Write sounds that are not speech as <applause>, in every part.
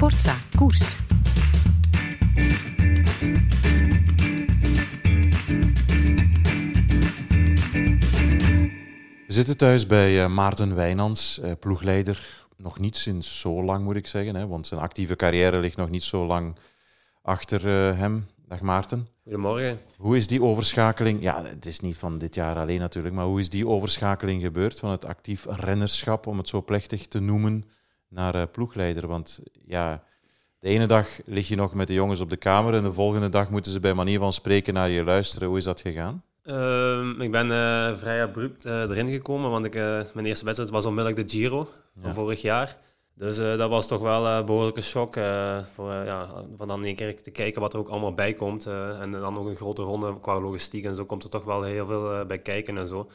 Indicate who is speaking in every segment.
Speaker 1: Sportza Koers.
Speaker 2: We zitten thuis bij uh, Maarten Wijnands, uh, ploegleider. Nog niet sinds zo lang moet ik zeggen, hè, want zijn actieve carrière ligt nog niet zo lang achter uh, hem. Dag Maarten.
Speaker 3: Goedemorgen.
Speaker 2: Hoe is die overschakeling? Ja, het is niet van dit jaar alleen natuurlijk, maar hoe is die overschakeling gebeurd van het actief rennerschap, om het zo plechtig te noemen, naar ploegleider? Want ja, de ene dag lig je nog met de jongens op de kamer en de volgende dag moeten ze bij manier van spreken naar je luisteren. Hoe is dat gegaan?
Speaker 3: Uh, ik ben uh, vrij abrupt uh, erin gekomen, want ik, mijn eerste wedstrijd was onmiddellijk de Giro van vorig jaar. Dus dat was toch wel een behoorlijke shock. voor, ja, van dan een keer te kijken wat er ook allemaal bij komt. en dan ook een grote ronde qua logistiek en zo komt er toch wel heel veel bij kijken en zo.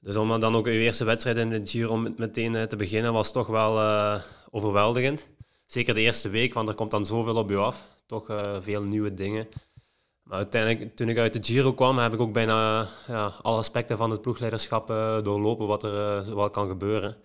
Speaker 3: Dus om dan ook uw eerste wedstrijd in de Giro meteen te beginnen was toch wel overweldigend. Zeker de eerste week, want er komt dan zoveel op je af. Toch veel nieuwe dingen. Maar uiteindelijk, toen ik uit de Giro kwam, heb ik ook bijna ja, alle aspecten van het ploegleiderschap doorlopen wat er wel kan gebeuren.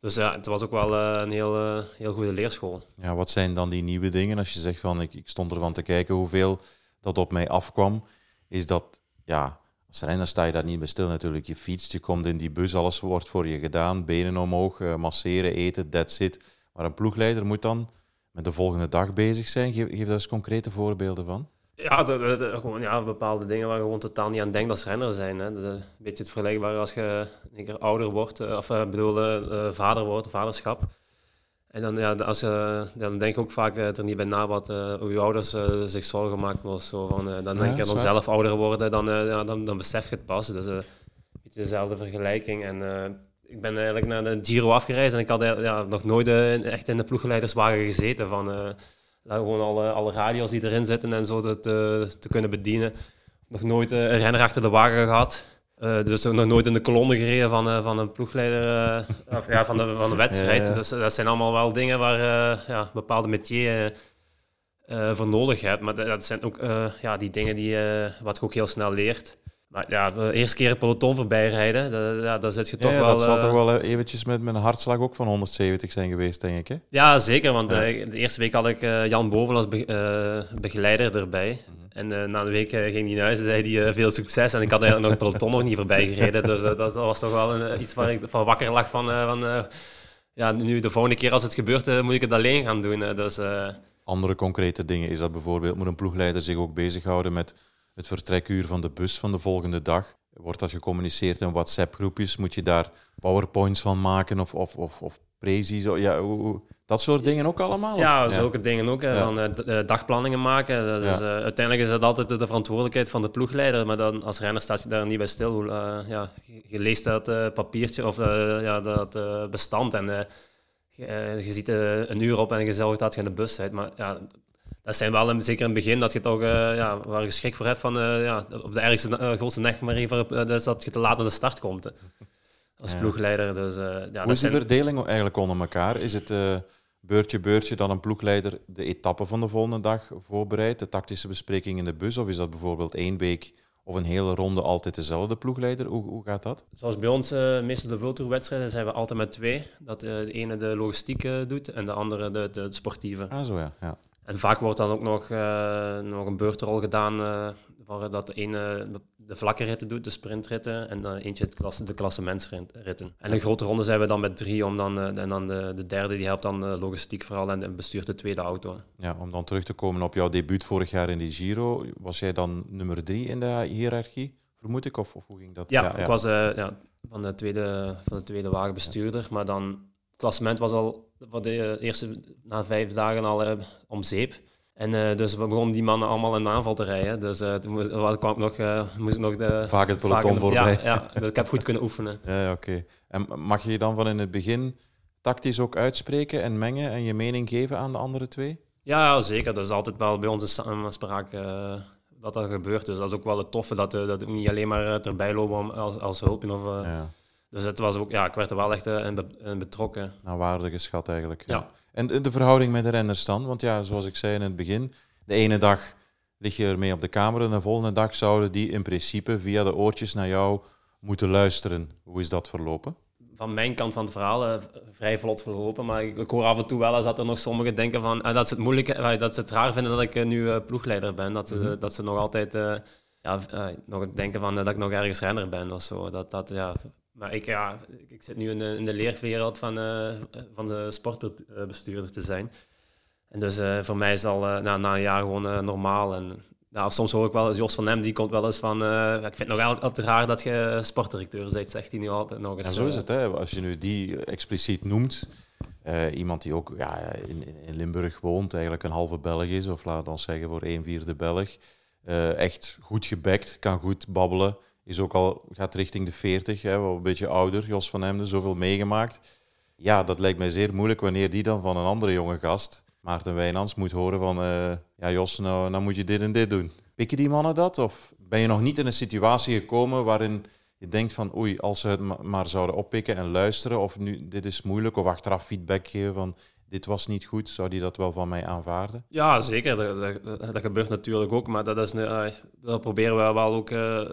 Speaker 3: Dus ja, het was ook wel een heel, heel goede leerschool.
Speaker 2: Ja, wat zijn dan die nieuwe dingen? Als je zegt van ik, ik stond ervan te kijken hoeveel dat op mij afkwam, is dat ja, als renner sta je daar niet bij stil natuurlijk. Je fietst, je komt in die bus, alles wordt voor je gedaan, benen omhoog, masseren, eten, that's it. Maar een ploegleider moet dan met de volgende dag bezig zijn. Geef, daar eens concrete voorbeelden van.
Speaker 3: Ja, gewoon, ja, bepaalde dingen waar je gewoon totaal niet aan denkt als renner zijn. Hè. een beetje het vergelijkbare als je een keer ouder wordt, eh, of uh, bedoel, uh, vader wordt, vaderschap. En dan, ja, als je, dan denk ik ook vaak er niet bij na wat hoe je ouders zich zorgen maakten. Of zo, van, dan denk je dan zelf ouder worden, dan, ja, dan, dan besef je het pas. Dus een beetje dezelfde vergelijking. En ik ben eigenlijk naar de Giro afgereisd en ik had ja, nog nooit echt in de ploegleiderswagen gezeten. Van, gewoon alle, alle radio's die erin zitten en zo te, te kunnen bedienen. Nog nooit eh, een renner achter de wagen gehad. Uh, dus nog nooit in de kolonne gereden van, uh, van een ploegleider uh, of, ja, van, de, van de wedstrijd. Ja. Dus dat zijn allemaal wel dingen waar ja, bepaalde metier voor nodig hebt. Maar dat zijn ook ja, die dingen die, wat je ook heel snel leert. Maar ja, de eerste keer een peloton voorbij rijden, dat, ja, daar zit je toch
Speaker 2: ja,
Speaker 3: wel...
Speaker 2: dat zal toch wel eventjes met mijn hartslag ook van 170 zijn geweest, denk ik, hè?
Speaker 3: Ja, zeker, want ja. de eerste week had ik Jan Boven als be begeleider erbij. En uh, na een week ging hij naar huis en zei hij veel succes. En ik had eigenlijk nog het peloton nog niet voorbij gereden. Dus dat was toch wel een, iets waar ik van wakker lag van... van ja, nu de volgende keer als het gebeurt, moet ik het alleen gaan doen. dus,
Speaker 2: Andere concrete dingen is dat bijvoorbeeld... Moet een ploegleider zich ook bezighouden met het vertrekuur van de bus van de volgende dag? Wordt dat gecommuniceerd in WhatsApp-groepjes? Moet je daar powerpoints van maken of, of, of, of precies? Ja, dat soort dingen ook allemaal?
Speaker 3: Ja, zulke dingen ook. Van, uh, dagplanningen maken. Dat is, uh, uiteindelijk is dat altijd de verantwoordelijkheid van de ploegleider. Maar dan, als renner staat je daar niet bij stil. Uh, ja, je leest dat papiertje of ja, dat bestand en je, je, ziet een uur op en je zorgt dat je in de bus zit. Maar ja, dat zijn wel, zeker in het begin, dat je toch ja, waar je schrik voor hebt van ja, op de ergste, grootste nachtmerrie voor, dus dat je te laat aan de start komt. als ploegleider. Dus, ja,
Speaker 2: Hoe is de verdeling eigenlijk onder elkaar? Is het beurtje beurtje dan een ploegleider de etappe van de volgende dag voorbereidt, de tactische bespreking in de bus? Of is dat bijvoorbeeld één week of een hele ronde altijd dezelfde ploegleider? Hoe, hoe gaat dat?
Speaker 3: Zoals bij ons, uh, meestal de Vultour-wedstrijden, zijn we altijd met twee. Dat uh, de ene de logistiek uh, doet en de andere de, de, de, sportieve.
Speaker 2: Ah, zo ja. ja.
Speaker 3: En vaak wordt dan ook nog, nog een beurtrol gedaan, waar dat de ene de vlakke ritten doet, de sprintritten, en dan eentje het klasse, de klassementsritten. En een grote ronde zijn we dan met drie, om dan, en dan de, de derde die helpt dan de logistiek vooral en bestuurt de tweede auto.
Speaker 2: Ja, om dan terug te komen op jouw debuut vorig jaar in die Giro, was jij dan nummer drie in de hiërarchie, vermoed ik, of, of hoe ging dat?
Speaker 3: Ja, ja ik was uh, ja, van, de tweede, van de tweede wagen bestuurder, maar dan het klassement was al voor de eerste, na vijf dagen al uh, om zeep. En uh, dus we begonnen die mannen allemaal in de aanval te rijden. Dus uh, toen moest, kwam ik nog, uh, moest ik nog de...
Speaker 2: Vaak het peloton voorbij.
Speaker 3: Ja, ja, dus ik heb goed kunnen oefenen.
Speaker 2: Ja, oké. Okay. En mag je je dan van in het begin tactisch ook uitspreken en mengen en je mening geven aan de andere twee?
Speaker 3: Ja, zeker. Dat is altijd wel bij ons een samenspraak dat dat gebeurt. Dus dat is ook wel het toffe, dat, dat niet alleen maar erbij lopen als, als hulp. Of, ja. Dus het was ook, ja, ik werd er wel echt in, betrokken.
Speaker 2: Nou, waarde geschat eigenlijk. ja. En de verhouding met de renners dan? Want ja, zoals ik zei in het begin, de ene dag lig je ermee op de kamer en de volgende dag zouden die in principe via de oortjes naar jou moeten luisteren. Hoe is dat verlopen?
Speaker 3: van mijn kant van het verhaal uh, vrij vlot verlopen. Maar ik, ik, hoor af en toe wel eens dat er nog sommigen denken van, uh, dat ze het moeilijk, dat ze het raar vinden dat ik nu ploegleider ben. Dat ze, mm -hmm. dat ze nog altijd ja, nog denken van, dat ik nog ergens renner ben of zo. Dat, dat, ja, maar ik, ja, ik zit nu in de, in de leerwereld van, van de sportbestuurder te zijn. En dus voor mij is al na, na een jaar gewoon normaal. En ja, soms hoor ik wel eens Jos van Hem, die komt wel eens van... Ik vind het nog altijd raar dat je sportdirecteur bent, zegt hij nu altijd nog eens.
Speaker 2: En zo is het, hè. Als je nu die expliciet noemt, iemand die ook ja, in, in, Limburg woont, eigenlijk een halve Belg is, of laat dan zeggen voor een vierde Belg, echt goed gebekt, kan goed babbelen, is ook al, gaat richting de 40, hè, wel een beetje ouder, Jos van Hemden, zoveel meegemaakt. Ja, dat lijkt mij zeer moeilijk wanneer die dan van een andere jonge gast Maarten Wijnands moet horen van... Uh, ja, Jos, nou, nou moet je dit en dit doen. Pikken die mannen dat? Of ben je nog niet in een situatie gekomen waarin je denkt van... Oei, als ze het maar zouden oppikken en luisteren... Of nu, dit is moeilijk, of achteraf feedback geven van... Dit was niet goed, zou die dat wel van mij aanvaarden?
Speaker 3: Ja, zeker. Dat, dat, gebeurt natuurlijk ook. Maar dat, is, uh, dat proberen we wel ook... So,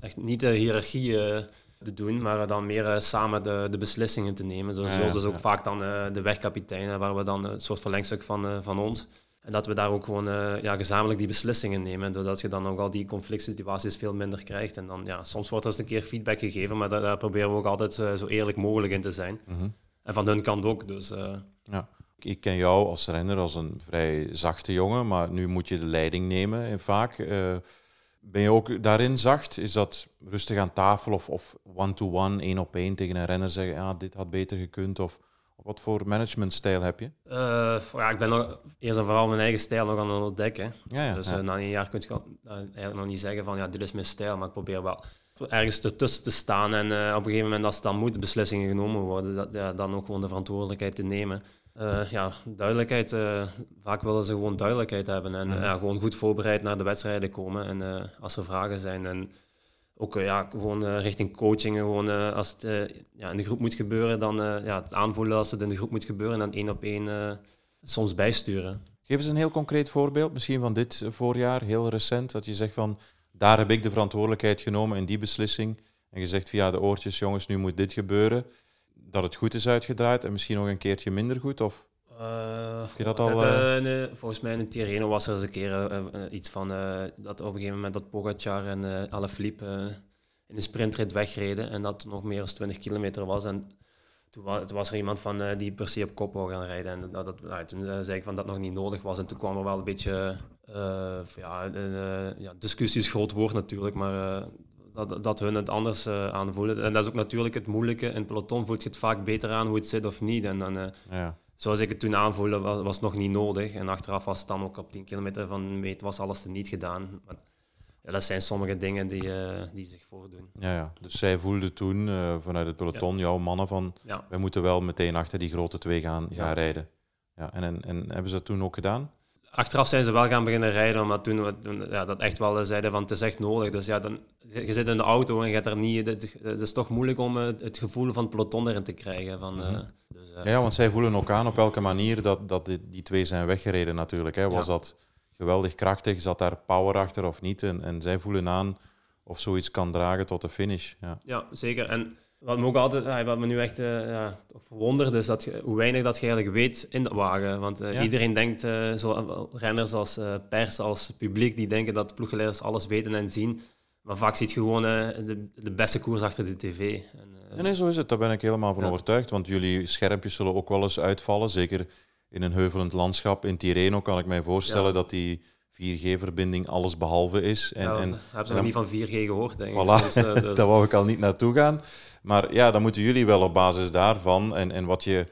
Speaker 3: echt niet de hiërarchie te doen, maar dan meer uh, samen de, de beslissingen te nemen. Zoals, ja, dus ook vaak dan de wegkapitein, waar we dan een soort verlengstuk van, van ons. En dat we daar ook gewoon ja, gezamenlijk die beslissingen nemen, doordat je dan ook al die conflict situaties veel minder krijgt. En dan, ja, soms wordt er eens een keer feedback gegeven, maar daar, daar proberen we ook altijd zo eerlijk mogelijk in te zijn. Mm -hmm. En van hun kant ook. Dus,
Speaker 2: ja. Ik ken jou als renner als een vrij zachte jongen, maar nu moet je de leiding nemen en vaak. Ben je ook daarin zacht? Is dat rustig aan tafel of, of one-to-one, één op één tegen een renner zeggen, ja, dit had beter gekund? Of, wat voor managementstijl heb je?
Speaker 3: Uh, ja, ik ben nog, eerst en vooral mijn eigen stijl nog aan het ontdekken. Ja, ja, dus uh, na een jaar kun je uh, eigenlijk nog niet zeggen van, ja, dit is mijn stijl, maar ik probeer wel ergens ertussen te staan en op een gegeven moment, als het dan moet, beslissingen genomen worden, dat, ja, dan ook gewoon de verantwoordelijkheid te nemen. Uh, ja, duidelijkheid. Uh, vaak willen ze gewoon duidelijkheid hebben en uh, ja, gewoon goed voorbereid naar de wedstrijden komen. En als er vragen zijn. En ook ja, gewoon richting coaching. Gewoon, als het ja, in de groep moet gebeuren, dan ja, het aanvoelen als het in de groep moet gebeuren. En dan één op één soms bijsturen.
Speaker 2: Geef eens een heel concreet voorbeeld, misschien van dit voorjaar, heel recent. Dat je zegt van, daar heb ik de verantwoordelijkheid genomen in die beslissing. En je zegt via de oortjes, jongens, nu moet dit gebeuren dat het goed is uitgedraaid en misschien nog een keertje minder goed? Of
Speaker 3: uh, je dat al, uh... volgens mij in Tirreno was er eens een keer iets van dat op een gegeven moment dat Pogacar en uh, Alaphilippe in de sprintrit wegreden en dat nog meer dan 20 kilometer was. En toen was, toen was er iemand van die per se op kop wou gaan rijden. En dat, dat, nou, toen zei ik van dat nog niet nodig was. En toen kwam er wel een beetje ja, ja, discussie is groot woord natuurlijk, maar dat, dat hun het anders uh, aanvoelen. En dat is ook natuurlijk het moeilijke. In het peloton voelt je het vaak beter aan hoe het zit of niet. En dan, uh, ja. zoals ik het toen aanvoelde, was, was het nog niet nodig. En achteraf was het dan ook op 10 kilometer van meet was alles er niet gedaan. Maar, ja, dat zijn sommige dingen die, uh, die zich voordoen.
Speaker 2: Ja, ja. Dus zij voelden toen vanuit het peloton, jouw mannen, van ja. wij moeten wel meteen achter die grote twee gaan, gaan rijden. Ja, en, en, en hebben ze dat toen ook gedaan?
Speaker 3: Achteraf zijn ze wel gaan beginnen rijden, omdat toen we ja, dat echt wel zeiden van het is echt nodig. Dus ja, dan, je zit in de auto en je gaat er niet... Het, het is toch moeilijk om het gevoel van het peloton erin te krijgen. Van, mm -hmm.
Speaker 2: dus, uh, ja, want zij voelen ook aan op welke manier dat, dat die, die twee zijn weggereden natuurlijk. Hè. Was ja. dat geweldig krachtig? Zat daar power achter of niet? En, en zij voelen aan of zoiets kan dragen tot de finish. Ja,
Speaker 3: ja zeker. En wat me ook altijd, wat me nu echt uh, ja, verwondert, is dat hoe weinig dat je eigenlijk weet in de wagen. Want uh, ja. iedereen denkt, uh, zo, renners als pers, als publiek, die denken dat ploeggeleiders alles weten en zien. Maar vaak ziet je gewoon de, de, beste koers achter de tv.
Speaker 2: En, nee, zo is het. Daar ben ik helemaal van ja. overtuigd. Want jullie schermpjes zullen ook wel eens uitvallen. Zeker in een heuvelend landschap. In Tirreno kan ik mij voorstellen dat die 4G-verbinding alles behalve is.
Speaker 3: En, ja, en, heb je nog niet van 4G gehoord, denk
Speaker 2: ik. Voilà, dus. <laughs> daar wou ik al niet naartoe gaan. Maar ja, dan moeten jullie wel op basis daarvan en, en wat je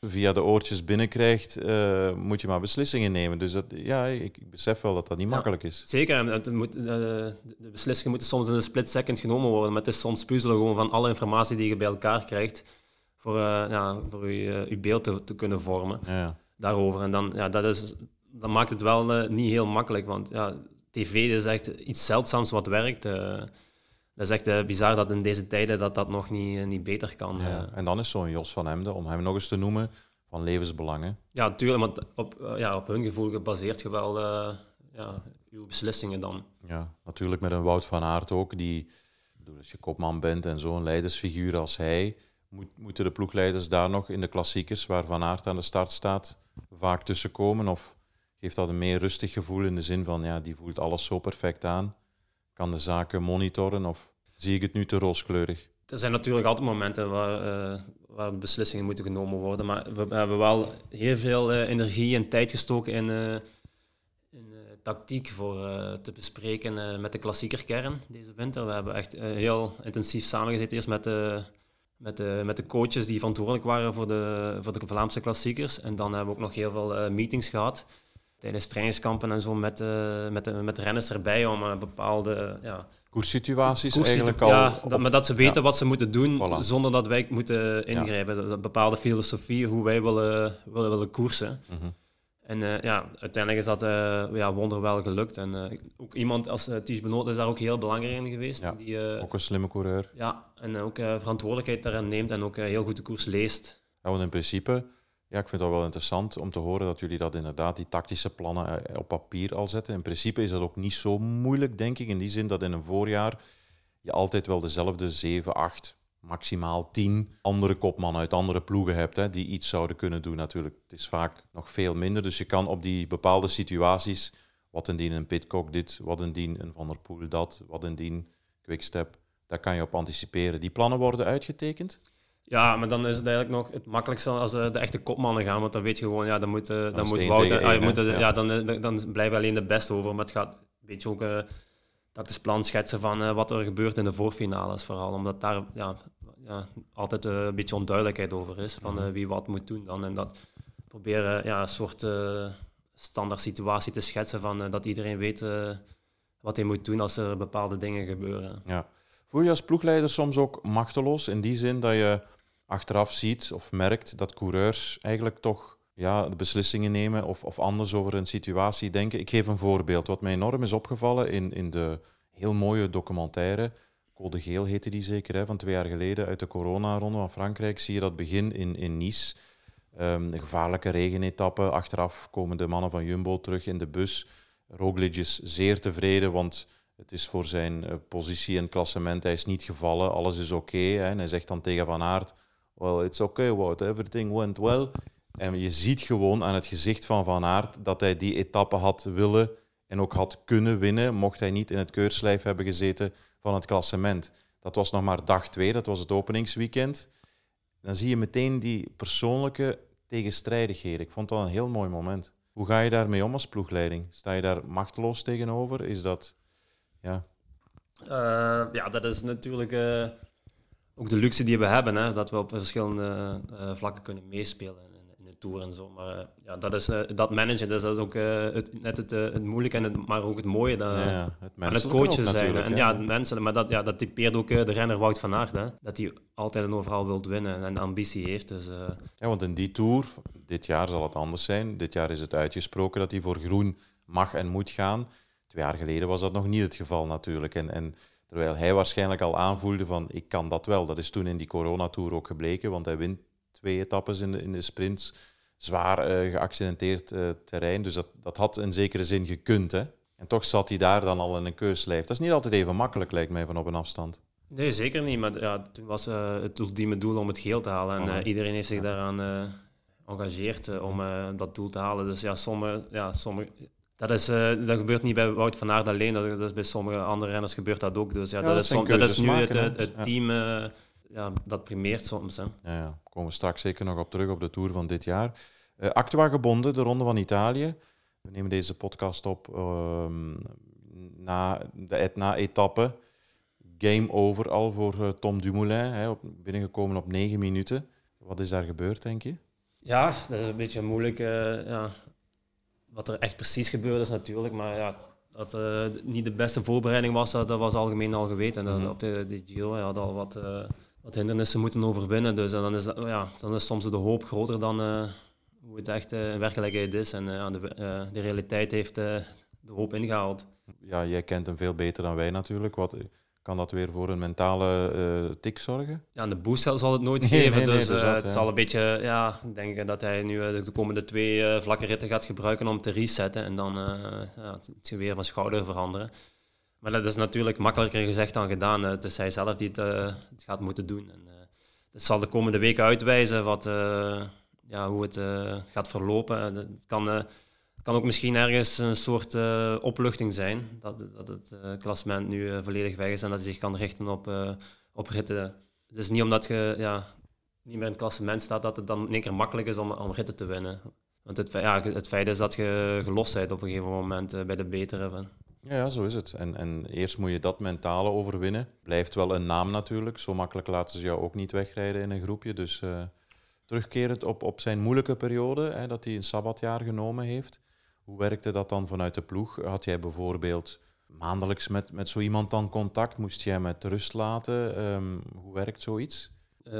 Speaker 2: via de oortjes binnenkrijgt, uh, moet je maar beslissingen nemen. Dus dat, ja, ik, ik besef wel dat dat niet ja, makkelijk is.
Speaker 3: Zeker, het moet, uh, de beslissingen moeten soms in een split second genomen worden. Maar het is soms puzzelen gewoon van alle informatie die je bij elkaar krijgt voor, uh, ja, voor je, je beeld te, te kunnen vormen ja. daarover. En dan, ja, dat, is, dat maakt het wel niet heel makkelijk, want ja, tv is echt iets zeldzaams wat werkt dat is echt uh, bizar dat in deze tijden dat dat nog niet, uh, niet beter kan. Ja,
Speaker 2: uh. En dan is zo'n Jos van Hemden, om hem nog eens te noemen, van levensbelangen.
Speaker 3: Ja, tuurlijk, want op, ja, op hun gevoel gebaseerd je wel ja, uw beslissingen dan.
Speaker 2: Ja, natuurlijk met een Wout van Aert ook, die bedoel, als je kopman bent en zo'n leidersfiguur als hij, moet, moeten de ploegleiders daar nog in de klassiekers, waar Van Aert aan de start staat, vaak tussenkomen? Of geeft dat een meer rustig gevoel in de zin van, ja, die voelt alles zo perfect aan, kan de zaken monitoren? Of zie ik het nu te rooskleurig?
Speaker 3: Er zijn natuurlijk altijd momenten waar, uh, waar beslissingen moeten genomen worden, maar we hebben wel heel veel uh, energie en tijd gestoken in, uh, in tactiek voor te bespreken met de klassiekerkern deze winter. We hebben echt heel intensief samengezeten eerst met de met de, met de coaches die verantwoordelijk waren voor de, voor de Vlaamse klassiekers. En dan hebben we ook nog heel veel meetings gehad tijdens trainingskampen en zo met, uh, met, de, met renners erbij om uh, bepaalde ja,
Speaker 2: koerssituaties eigenlijk al.
Speaker 3: Ja, dat, maar dat ze weten wat ze moeten doen zonder dat wij moeten ingrijpen. Ja. Dat, bepaalde filosofie, hoe wij willen, willen, willen koersen. Mm -hmm. En uh, ja, uiteindelijk is dat ja, wonderwel gelukt. En ook iemand als uh, Ties Benoot is daar ook heel belangrijk in geweest.
Speaker 2: Die, ook een slimme coureur.
Speaker 3: Ja, en ook verantwoordelijkheid daarin neemt en ook heel goed de koers leest.
Speaker 2: Ja, want in principe, ja, ik vind het wel interessant om te horen dat jullie dat inderdaad, die tactische plannen op papier al zetten. In principe is dat ook niet zo moeilijk, denk ik, in die zin dat in een voorjaar je altijd wel dezelfde 7, 8, maximaal tien andere kopmannen uit andere ploegen hebt hè, die iets zouden kunnen doen natuurlijk. Het is vaak nog veel minder, dus je kan op die bepaalde situaties, wat indien een Pitcock dit, wat indien een Van der Poel dat, wat indien Quickstep, daar kan je op anticiperen. Die plannen worden uitgetekend?
Speaker 3: Ja, maar dan is het eigenlijk nog het makkelijkste als de, de echte kopmannen gaan, want dan weet je gewoon, ja, dan moet, dan, dan moet Wout, ah, moet, ja. ja. dan, dan blijven alleen de beste over, maar het gaat een beetje ook... Uh, tactisch plan schetsen van uh, wat er gebeurt in de voorfinales vooral. Omdat daar ja, ja, altijd uh, een beetje onduidelijkheid over is. Van uh, wie wat moet doen dan. En dat proberen ja, een soort standaard situatie te schetsen van dat iedereen weet wat hij moet doen als er bepaalde dingen gebeuren.
Speaker 2: Ja. Voel je als ploegleider soms ook machteloos in die zin dat je achteraf ziet of merkt dat coureurs eigenlijk toch ja, beslissingen nemen of, of anders over een situatie denken. Ik geef een voorbeeld. Wat mij enorm is opgevallen in, in de heel mooie documentaire Code Geel heette die zeker, hè, van twee jaar geleden uit de corona-ronde van Frankrijk. Zie je dat begin in, in Nice. Um, een gevaarlijke regenetappe. Achteraf komen de mannen van Jumbo terug in de bus. Roglic is zeer tevreden, want het is voor zijn uh, positie en klassement. Hij is niet gevallen, alles is oké. En hij zegt dan tegen Van Aert, well, it's okay, Wout, everything went well. En je ziet gewoon aan het gezicht van Van Aert dat hij die etappe had willen en ook had kunnen winnen, mocht hij niet in het keurslijf hebben gezeten van het klassement. Dat was nog maar dag twee, dat was het openingsweekend. Dan zie je meteen die persoonlijke tegenstrijdigheden. Ik vond dat een heel mooi moment. Hoe ga je daarmee om als ploegleiding? Sta je daar machteloos tegenover? Is dat... Ja,
Speaker 3: uh, ja dat is natuurlijk uh, ook de luxe die we hebben. Hè? Dat we op verschillende uh, vlakken kunnen meespelen tour en zo. Maar uh, ja, dat, is, dat managen, dus dat is ook het, net het, het moeilijke, en het, maar ook het mooie dat, ja, het, het coachen zijn. En ja, mensen, maar dat, ja, dat typeert ook de renner Wout van Aert, hè, dat hij altijd en overal wilt winnen en ambitie heeft. Dus,
Speaker 2: ja, want in die tour, dit jaar zal het anders zijn. Dit jaar is het uitgesproken dat hij voor groen mag en moet gaan. Twee jaar geleden was dat nog niet het geval natuurlijk. En, en terwijl hij waarschijnlijk al aanvoelde van ik kan dat wel. Dat is toen in die coronatour ook gebleken, want hij wint twee etappes in de, in de sprints. Zwaar uh, geaccidenteerd uh, terrein. Dus dat, dat had in zekere zin gekund. Hè? En toch zat hij daar dan al in een keurslijf. Dat is niet altijd even makkelijk, lijkt mij, van op een afstand.
Speaker 3: Nee, zeker niet. Maar ja, toen was uh, het ultieme doel om het geel te halen. En iedereen heeft zich daaraan geëngageerd om dat doel te halen. Dus ja, sommige, ja, sommige, dat, is, dat gebeurt niet bij Wout van Aert alleen. Dat, is bij sommige andere renners gebeurt dat ook. Dus ja, dat, is, dat is nu het, het, team ja, dat primeert soms. Hè.
Speaker 2: Ja, ja, komen we straks zeker nog op terug op de Tour van dit jaar. Uh, Actua gebonden, de Ronde van Italië. We nemen deze podcast op uh, na de Etna-etappe. Game over al voor Tom Dumoulin, hè, op, binnengekomen op negen minuten. Wat is daar gebeurd, denk je?
Speaker 3: Ja, dat is een beetje moeilijk. Uh, ja. Wat er echt precies gebeurd is natuurlijk, maar ja, dat het niet de beste voorbereiding was, dat, was algemeen al geweten. En mm -hmm. op de, de Giro ja, al wat wat hindernissen moeten overwinnen. Dus dan is, dat, ja, dan is soms de hoop groter dan uh, hoe het echt in werkelijkheid is. En de, de realiteit heeft de hoop ingehaald.
Speaker 2: Ja, jij kent hem veel beter dan wij natuurlijk. Wat, kan dat weer voor een mentale tik zorgen?
Speaker 3: Ja, de boost zal het nooit geven. dus, dat, het zal een beetje, ja, ik denk dat hij nu de komende twee vlakke ritten gaat gebruiken om te resetten. En dan ja, het weer van schouder veranderen. Maar dat is natuurlijk makkelijker gezegd dan gedaan. Het is hij zelf die het, het gaat moeten doen. En, het zal de komende weken uitwijzen wat, ja, hoe het gaat verlopen. Het kan kan ook misschien ergens een soort uh, opluchting zijn. Dat, dat het uh, klassement nu uh, volledig weg is en dat hij zich kan richten op, op ritten. Dus niet omdat je ja, niet meer in het klassement staat, dat het dan in één keer makkelijk is om, om ritten te winnen. Want het, ja, het feit is dat je gelost bent op een gegeven moment bij de betere.
Speaker 2: Ja, ja, zo is het. En, en eerst moet je dat mentale overwinnen. Blijft wel een naam natuurlijk. Zo makkelijk laten ze jou ook niet wegrijden in een groepje. Dus terugkerend op, op zijn moeilijke periode, hè, dat hij een sabbatjaar genomen heeft hoe werkte dat dan vanuit de ploeg? Had jij bijvoorbeeld maandelijks met, met zo iemand dan contact? Moest jij met rust laten? Um, hoe werkt zoiets? Uh,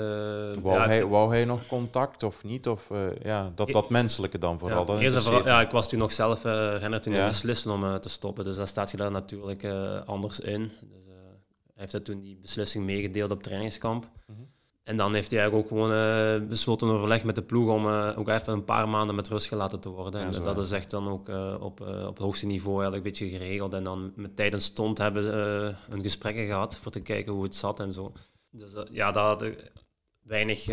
Speaker 2: wou, hij, wou hij nog contact of niet? Of uh, ja, dat, dat menselijke dan vooral.
Speaker 3: Ja, vooral, ja ik was toen nog zelf uh, renner toen ja. beslissen om te stoppen. Dus dan staat je daar natuurlijk anders in. Dus, hij heeft dat toen die beslissing meegedeeld op trainingskamp. Mm -hmm. En dan heeft hij eigenlijk ook gewoon uh, besloten overleg met de ploeg om uh, ook even een paar maanden met rust gelaten te worden. en dat is echt dan ook uh, op, op het hoogste niveau eigenlijk een beetje geregeld. En dan met tijd en stond hebben ze een gesprekken gehad voor te kijken hoe het zat en zo. Dus ja, dat had weinig,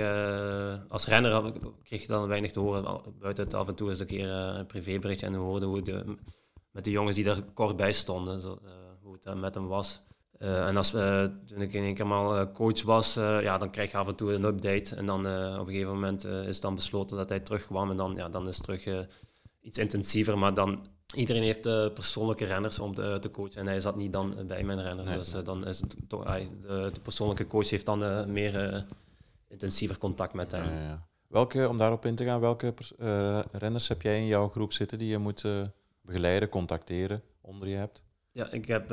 Speaker 3: als renner kreeg je dan weinig te horen. Buiten het af en toe eens een keer een privéberichtje en hoorde hoe de, met de jongens die er kort bij stonden, zo, hoe het met hem was. Uh, en als, uh, toen ik in één keer maar uh, coach was, ja, dan krijg je af en toe een update. En dan op een gegeven moment is dan besloten dat hij terugkwam. En dan, ja, dan is het terug iets intensiever. Maar dan, iedereen heeft persoonlijke renners om te, te, coachen. En hij zat niet dan bij mijn renners. dus dan is het toch, de, de, persoonlijke coach heeft dan meer intensiever contact met hem. Ja, ja.
Speaker 2: Welke, om daarop in te gaan, welke renners heb jij in jouw groep zitten die je moet begeleiden, contacteren, onder je hebt?
Speaker 3: Ja, ik heb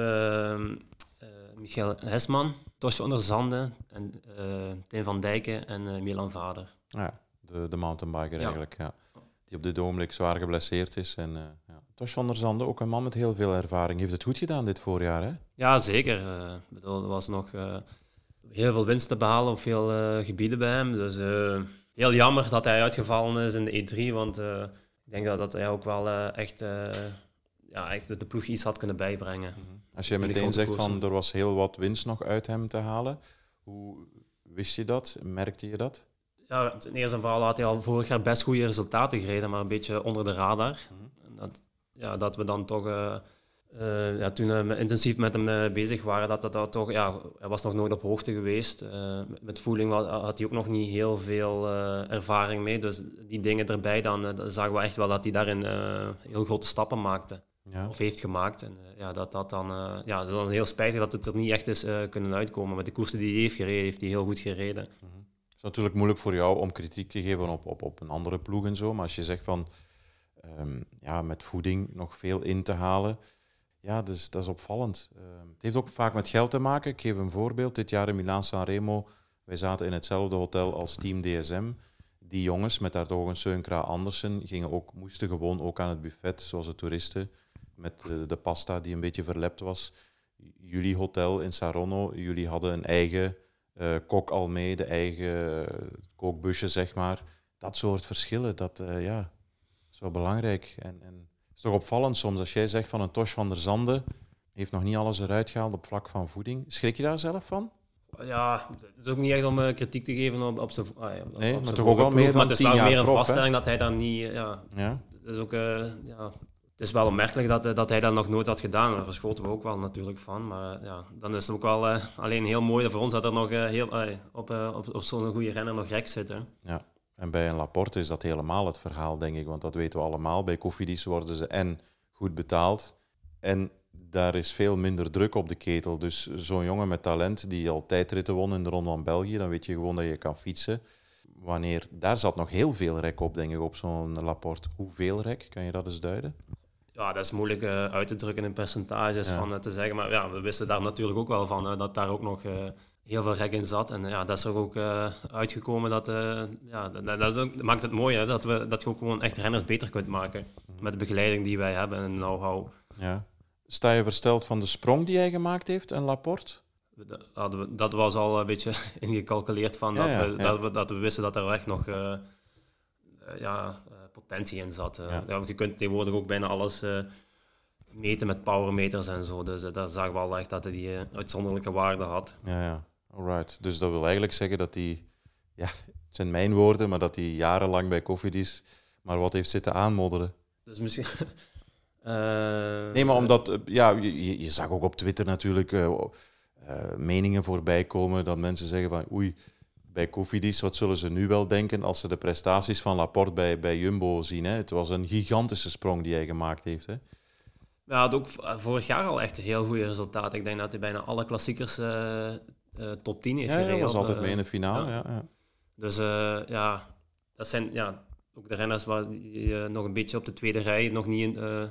Speaker 3: Michael Hesman, Tos van der Zanden, en, uh, Tim van Dijken en uh, Milan Vader.
Speaker 2: Ja, de, de mountainbiker eigenlijk, ja. Die op dit ogenblik zwaar geblesseerd is. En, uh, ja. Tos van der Zanden, ook een man met heel veel ervaring. Heeft het goed gedaan dit voorjaar, hè?
Speaker 3: Ja, zeker. bedoel, er was nog heel veel winst te behalen op veel gebieden bij hem. Dus heel jammer dat hij uitgevallen is in de E3, want ik denk dat, dat hij ook wel echt ja, echt de ploeg iets had kunnen bijbrengen. Mhm.
Speaker 2: Als je meteen zegt van er was heel wat winst nog uit hem te halen, hoe wist je dat? Merkte je dat?
Speaker 3: Ja, ten eerste en vooral had hij al vorig jaar best goede resultaten gereden, maar een beetje onder de radar. Mhm. dat, ja, dat we dan toch, uh, uh, ja, toen we intensief met hem bezig waren, dat dat, dat toch, ja, hij was nog nooit op hoogte geweest. met voeling had hij ook nog niet heel veel ervaring mee, dus die dingen erbij, dan, dan zagen we echt wel dat hij daarin heel grote stappen maakte ja. of heeft gemaakt. En uh, ja, dat, dat dan, uh, ja, dat is dan heel spijtig dat het er niet echt is uh, kunnen uitkomen. Met de koersen die hij heeft gereden, heeft hij heel goed gereden.
Speaker 2: Mm -hmm. Het is natuurlijk moeilijk voor jou om kritiek te geven op, op, op een andere ploeg en zo. Maar als je zegt van um, ja, met voeding nog veel in te halen, ja, dus, dat is opvallend. Uh, het heeft ook vaak met geld te maken. Ik geef een voorbeeld. Dit jaar in Milaan Sanremo, wij zaten in hetzelfde hotel als Team DSM die jongens met daar toch een Seunkra Andersen gingen ook, moesten gewoon ook aan het buffet, zoals de toeristen met de, de, pasta die een beetje verlept was. Jullie hotel in Saronno, jullie hadden een eigen uh, kok al mee, de eigen uh, kookbusje, zeg maar. Dat soort verschillen, dat uh, ja, is wel belangrijk. En, en het is toch opvallend soms als jij zegt van een Tosh van der Zande heeft nog niet alles eruit gehaald op vlak van voeding. Schrik je daar zelf van?
Speaker 3: Ja, het is ook niet echt om kritiek te geven op, op zijn ah, ja,
Speaker 2: Nee, maar toch ook wel meer dan
Speaker 3: Maar het is wel meer een vaststelling dat hij dan niet... Ja, ja. Het is ook... ja, het is wel opmerkelijk dat, eh, dat hij dat nog nooit had gedaan. Daar verschoten we ook wel natuurlijk van. Maar ja, dan is het ook wel uh, alleen heel mooi voor ons dat er nog heel, op, op, op zo'n goede renner nog rek zit. Hè.
Speaker 2: Ja, en bij een Laporte is dat helemaal het verhaal, denk ik. Want dat weten we allemaal. Bij Koffiedis worden ze en goed betaald. En daar is veel minder druk op de ketel. Dus zo'n jongen met talent die al tijdritten won in de Ronde van België, dan weet je gewoon dat je kan fietsen. Wanneer, daar zat nog heel veel rek op, denk ik, op zo'n Laporte. Hoeveel rek? Kan je dat eens duiden?
Speaker 3: Ja, dat is moeilijk uh, uit te drukken in percentages van uh, te zeggen. Maar ja, we wisten daar natuurlijk ook wel van uh, dat daar ook nog heel veel rek in zat. En ja, dat is er ook uitgekomen. Dat, ja, dat, dat, ook, maakt het mooi hè, dat, we, dat je ook gewoon echt renners beter kunt maken. Mhm. Met de begeleiding die wij hebben en know-how.
Speaker 2: Ja. Sta je versteld van de sprong die hij gemaakt heeft, en Laporte?
Speaker 3: Dat, dat was al een beetje <laughs> ingecalculeerd van dat, we, dat, we, dat we wisten dat er echt nog ja, potentie in zat. Ja. je kunt tegenwoordig ook bijna alles uh, meten met powermeters en zo. Dus uh, daar zagen we al echt dat hij die uitzonderlijke waarde had.
Speaker 2: Ja, ja. Alright. Dus dat wil eigenlijk zeggen dat hij, ja, het zijn mijn woorden, maar dat hij jarenlang bij Koffiedis maar wat heeft zitten aanmodderen.
Speaker 3: Dus misschien... <laughs>
Speaker 2: nee, maar omdat, ja, je, je, zag ook op Twitter natuurlijk meningen voorbij komen dat mensen zeggen van oei, bij Kofidis, wat zullen ze nu wel denken als ze de prestaties van Laporte bij, bij Jumbo zien? Hè? Het was een gigantische sprong die hij gemaakt heeft. Hè?
Speaker 3: Ja, had ook vorig jaar al echt een heel goede resultaat. Ik denk dat hij bijna alle klassiekers uh, uh, top 10 heeft
Speaker 2: ja,
Speaker 3: gereden.
Speaker 2: Ja, was altijd mee in de finale. Ja. ja
Speaker 3: dus uh, ja, dat zijn ja, ook de renners waar die, nog een beetje op de tweede rij nog niet in,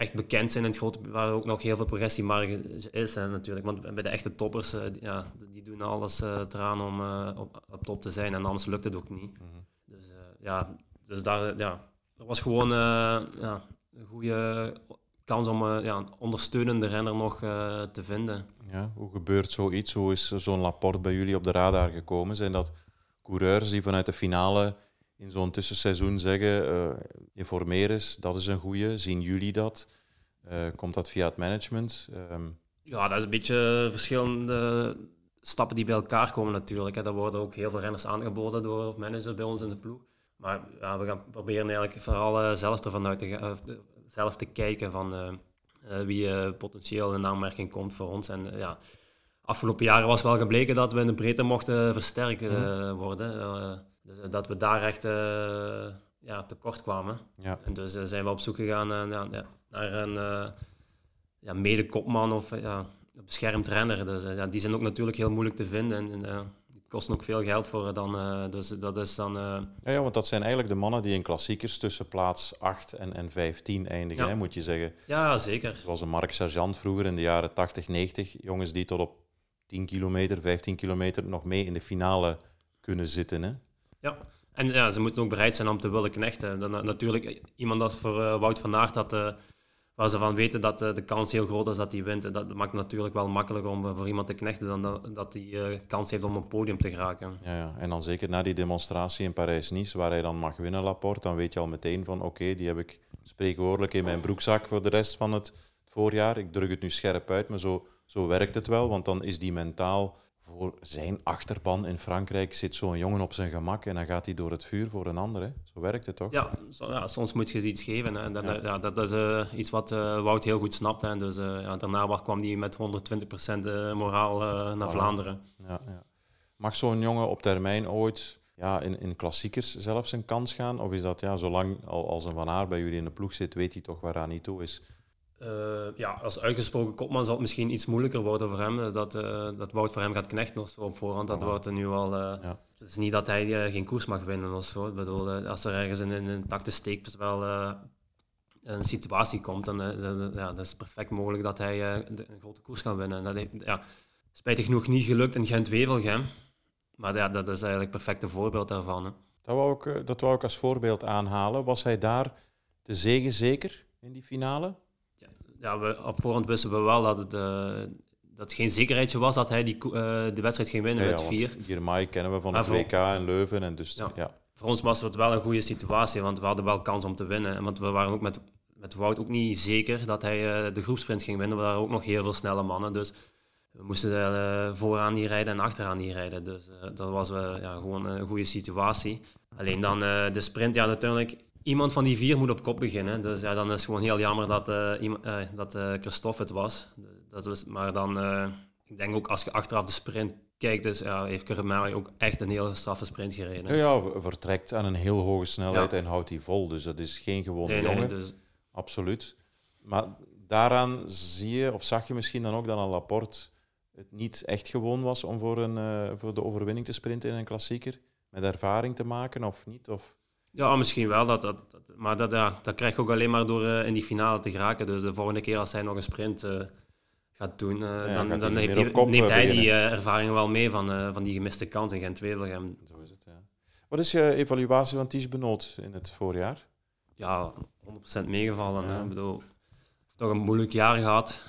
Speaker 3: echt bekend zijn in het grote, waar ook nog heel veel progressiemarge is hè, natuurlijk. Want bij de echte toppers, uh, ja, die doen alles uh, eraan om uh, op, op, top te zijn en anders lukt het ook niet. Mm -hmm. Dus ja, dus daar, ja, er was gewoon ja, een goede kans om ja, een ondersteunende renner nog te vinden.
Speaker 2: Ja, hoe gebeurt zoiets? Hoe is zo'n Laporte bij jullie op de radar gekomen? Zijn dat coureurs die vanuit de finale in zo'n tussenseizoen zeggen, uh, informeer eens, dat is een goede. Zien jullie dat? Uh, komt dat via het management? Um...
Speaker 3: Ja, dat is een beetje verschillende stappen die bij elkaar komen natuurlijk. Hè. Er worden ook heel veel renners aangeboden door managers bij ons in de ploeg. Maar ja, we gaan proberen eigenlijk vooral uh, zelf ervan uit te, zelf te kijken van wie potentieel in aanmerking komt voor ons. En ja, afgelopen jaren was wel gebleken dat we in de breedte mochten versterkt mm. worden. Dus eh, dat we daar echt uh, ja, tekort kwamen. Ja. En dus uh, zijn we op zoek gegaan ja, naar een ja, mede-kopman of ja, beschermd renner. Dus ja, die zijn ook natuurlijk heel moeilijk te vinden. En, en kosten ook veel geld voor dan. dus dat is dan...
Speaker 2: Ja, ja, want dat zijn eigenlijk de mannen die in klassiekers tussen plaats 8 en, en 15 eindigen, hè, moet je zeggen.
Speaker 3: Ja, zeker.
Speaker 2: Zoals een Mark Sergeant vroeger in de jaren 80, 90. Jongens die tot op 10 kilometer, 15 kilometer nog mee in de finale kunnen zitten. Hè?
Speaker 3: Ja, en ja, ze moeten ook bereid zijn om te willen knechten. Dan, natuurlijk, iemand als voor uh, Wout van Aert, dat, waar ze van weten dat de kans heel groot is dat hij wint. Dat maakt natuurlijk wel makkelijker om voor iemand te knechten dan dat, dat hij kans heeft om op podium te geraken.
Speaker 2: Ja, ja, en dan zeker na die demonstratie in Parijs-Nice, waar hij dan mag winnen, Laporte, dan weet je al meteen van oké, die heb ik spreekwoordelijk in mijn broekzak voor de rest van het voorjaar. Ik druk het nu scherp uit, maar zo, zo werkt het wel, want dan is die mentaal voor zijn achterban in Frankrijk zit zo'n jongen op zijn gemak en dan gaat hij door het vuur voor een ander. Hè. Zo werkt het toch?
Speaker 3: Ja, ja soms moet je iets geven. Hè. Dat, ja. dat is uh, iets wat uh, Wout heel goed snapt. Hè. Dus uh, ja, daarna kwam hij met 120% moraal naar voilà. Vlaanderen.
Speaker 2: Ja, Mag zo'n jongen op termijn ooit ja, in, in klassiekers zelfs een kans gaan? Of is dat, ja, zolang al, als een Van Aar bij jullie in de ploeg zit, weet hij toch waaraan hij toe is?
Speaker 3: Uh, ja, als uitgesproken kopman zal het misschien iets moeilijker worden voor hem. Dat, uh, dat Wout voor hem gaat knechten of zo op voorhand. Dat wordt er nu al. Uh, ja. Het is niet dat hij geen koers mag winnen of zo. Ik bedoel, als er ergens in, in een takte steek wel een situatie komt, dan ja, dat is perfect mogelijk dat hij een grote koers kan winnen. Dat heeft, ja, spijtig genoeg niet gelukt in Gent-Wevelgem. Maar ja, dat is eigenlijk het perfecte voorbeeld daarvan. Hè.
Speaker 2: Dat, wou ik, dat wou ik als voorbeeld aanhalen. Was hij daar de zegen zeker in die finale?
Speaker 3: Ja, we, op voorhand wisten we wel dat het, uh, dat geen zekerheidje was dat hij die, uh, de wedstrijd ging winnen ja, met vier.
Speaker 2: Girmay kennen we van het WK in Leuven. En dus, ja.
Speaker 3: Voor ons was het wel een goede situatie, want we hadden wel kans om te winnen. Want we waren ook met, met Wout ook niet zeker dat hij uh, de groepsprint ging winnen. We waren ook nog heel veel snelle mannen, dus we moesten uh, vooraan niet rijden en achteraan niet rijden. Dus dat was ja, gewoon een goede situatie. Alleen dan de sprint, ja natuurlijk iemand van die vier moet op kop beginnen. Dus ja, dan is het gewoon heel jammer dat, uh, iemand, uh, dat uh, Christophe het was. Dat was maar dan, ik denk ook als je achteraf de sprint kijkt, dus, ja, heeft Kermari ook echt een hele straffe sprint gereden.
Speaker 2: Ja, ja vertrekt aan een heel hoge snelheid ja. en houdt die vol. Dus dat is geen gewone nee, jongen. Nee, dus... Absoluut. Maar daaraan zie je, of zag je misschien dan ook dat een Laporte het niet echt gewoon was om voor, een, voor de overwinning te sprinten in een klassieker? Met ervaring te maken of niet? Of...
Speaker 3: Ja, misschien wel. Dat, dat, maar dat, ja, dat krijg je ook alleen maar door uh, in die finale te geraken. Dus de volgende keer als hij nog een sprint uh, gaat doen, uh, ja, dan, dan heeft hij, neemt hij die ervaring wel mee van, van die gemiste kans in Gent-Wevelgem.
Speaker 2: Zo is het, ja. Wat is je evaluatie van Ties Benoot in het voorjaar?
Speaker 3: Ja, 100% meegevallen. Ja. Hè. Ik bedoel, toch een moeilijk jaar gehad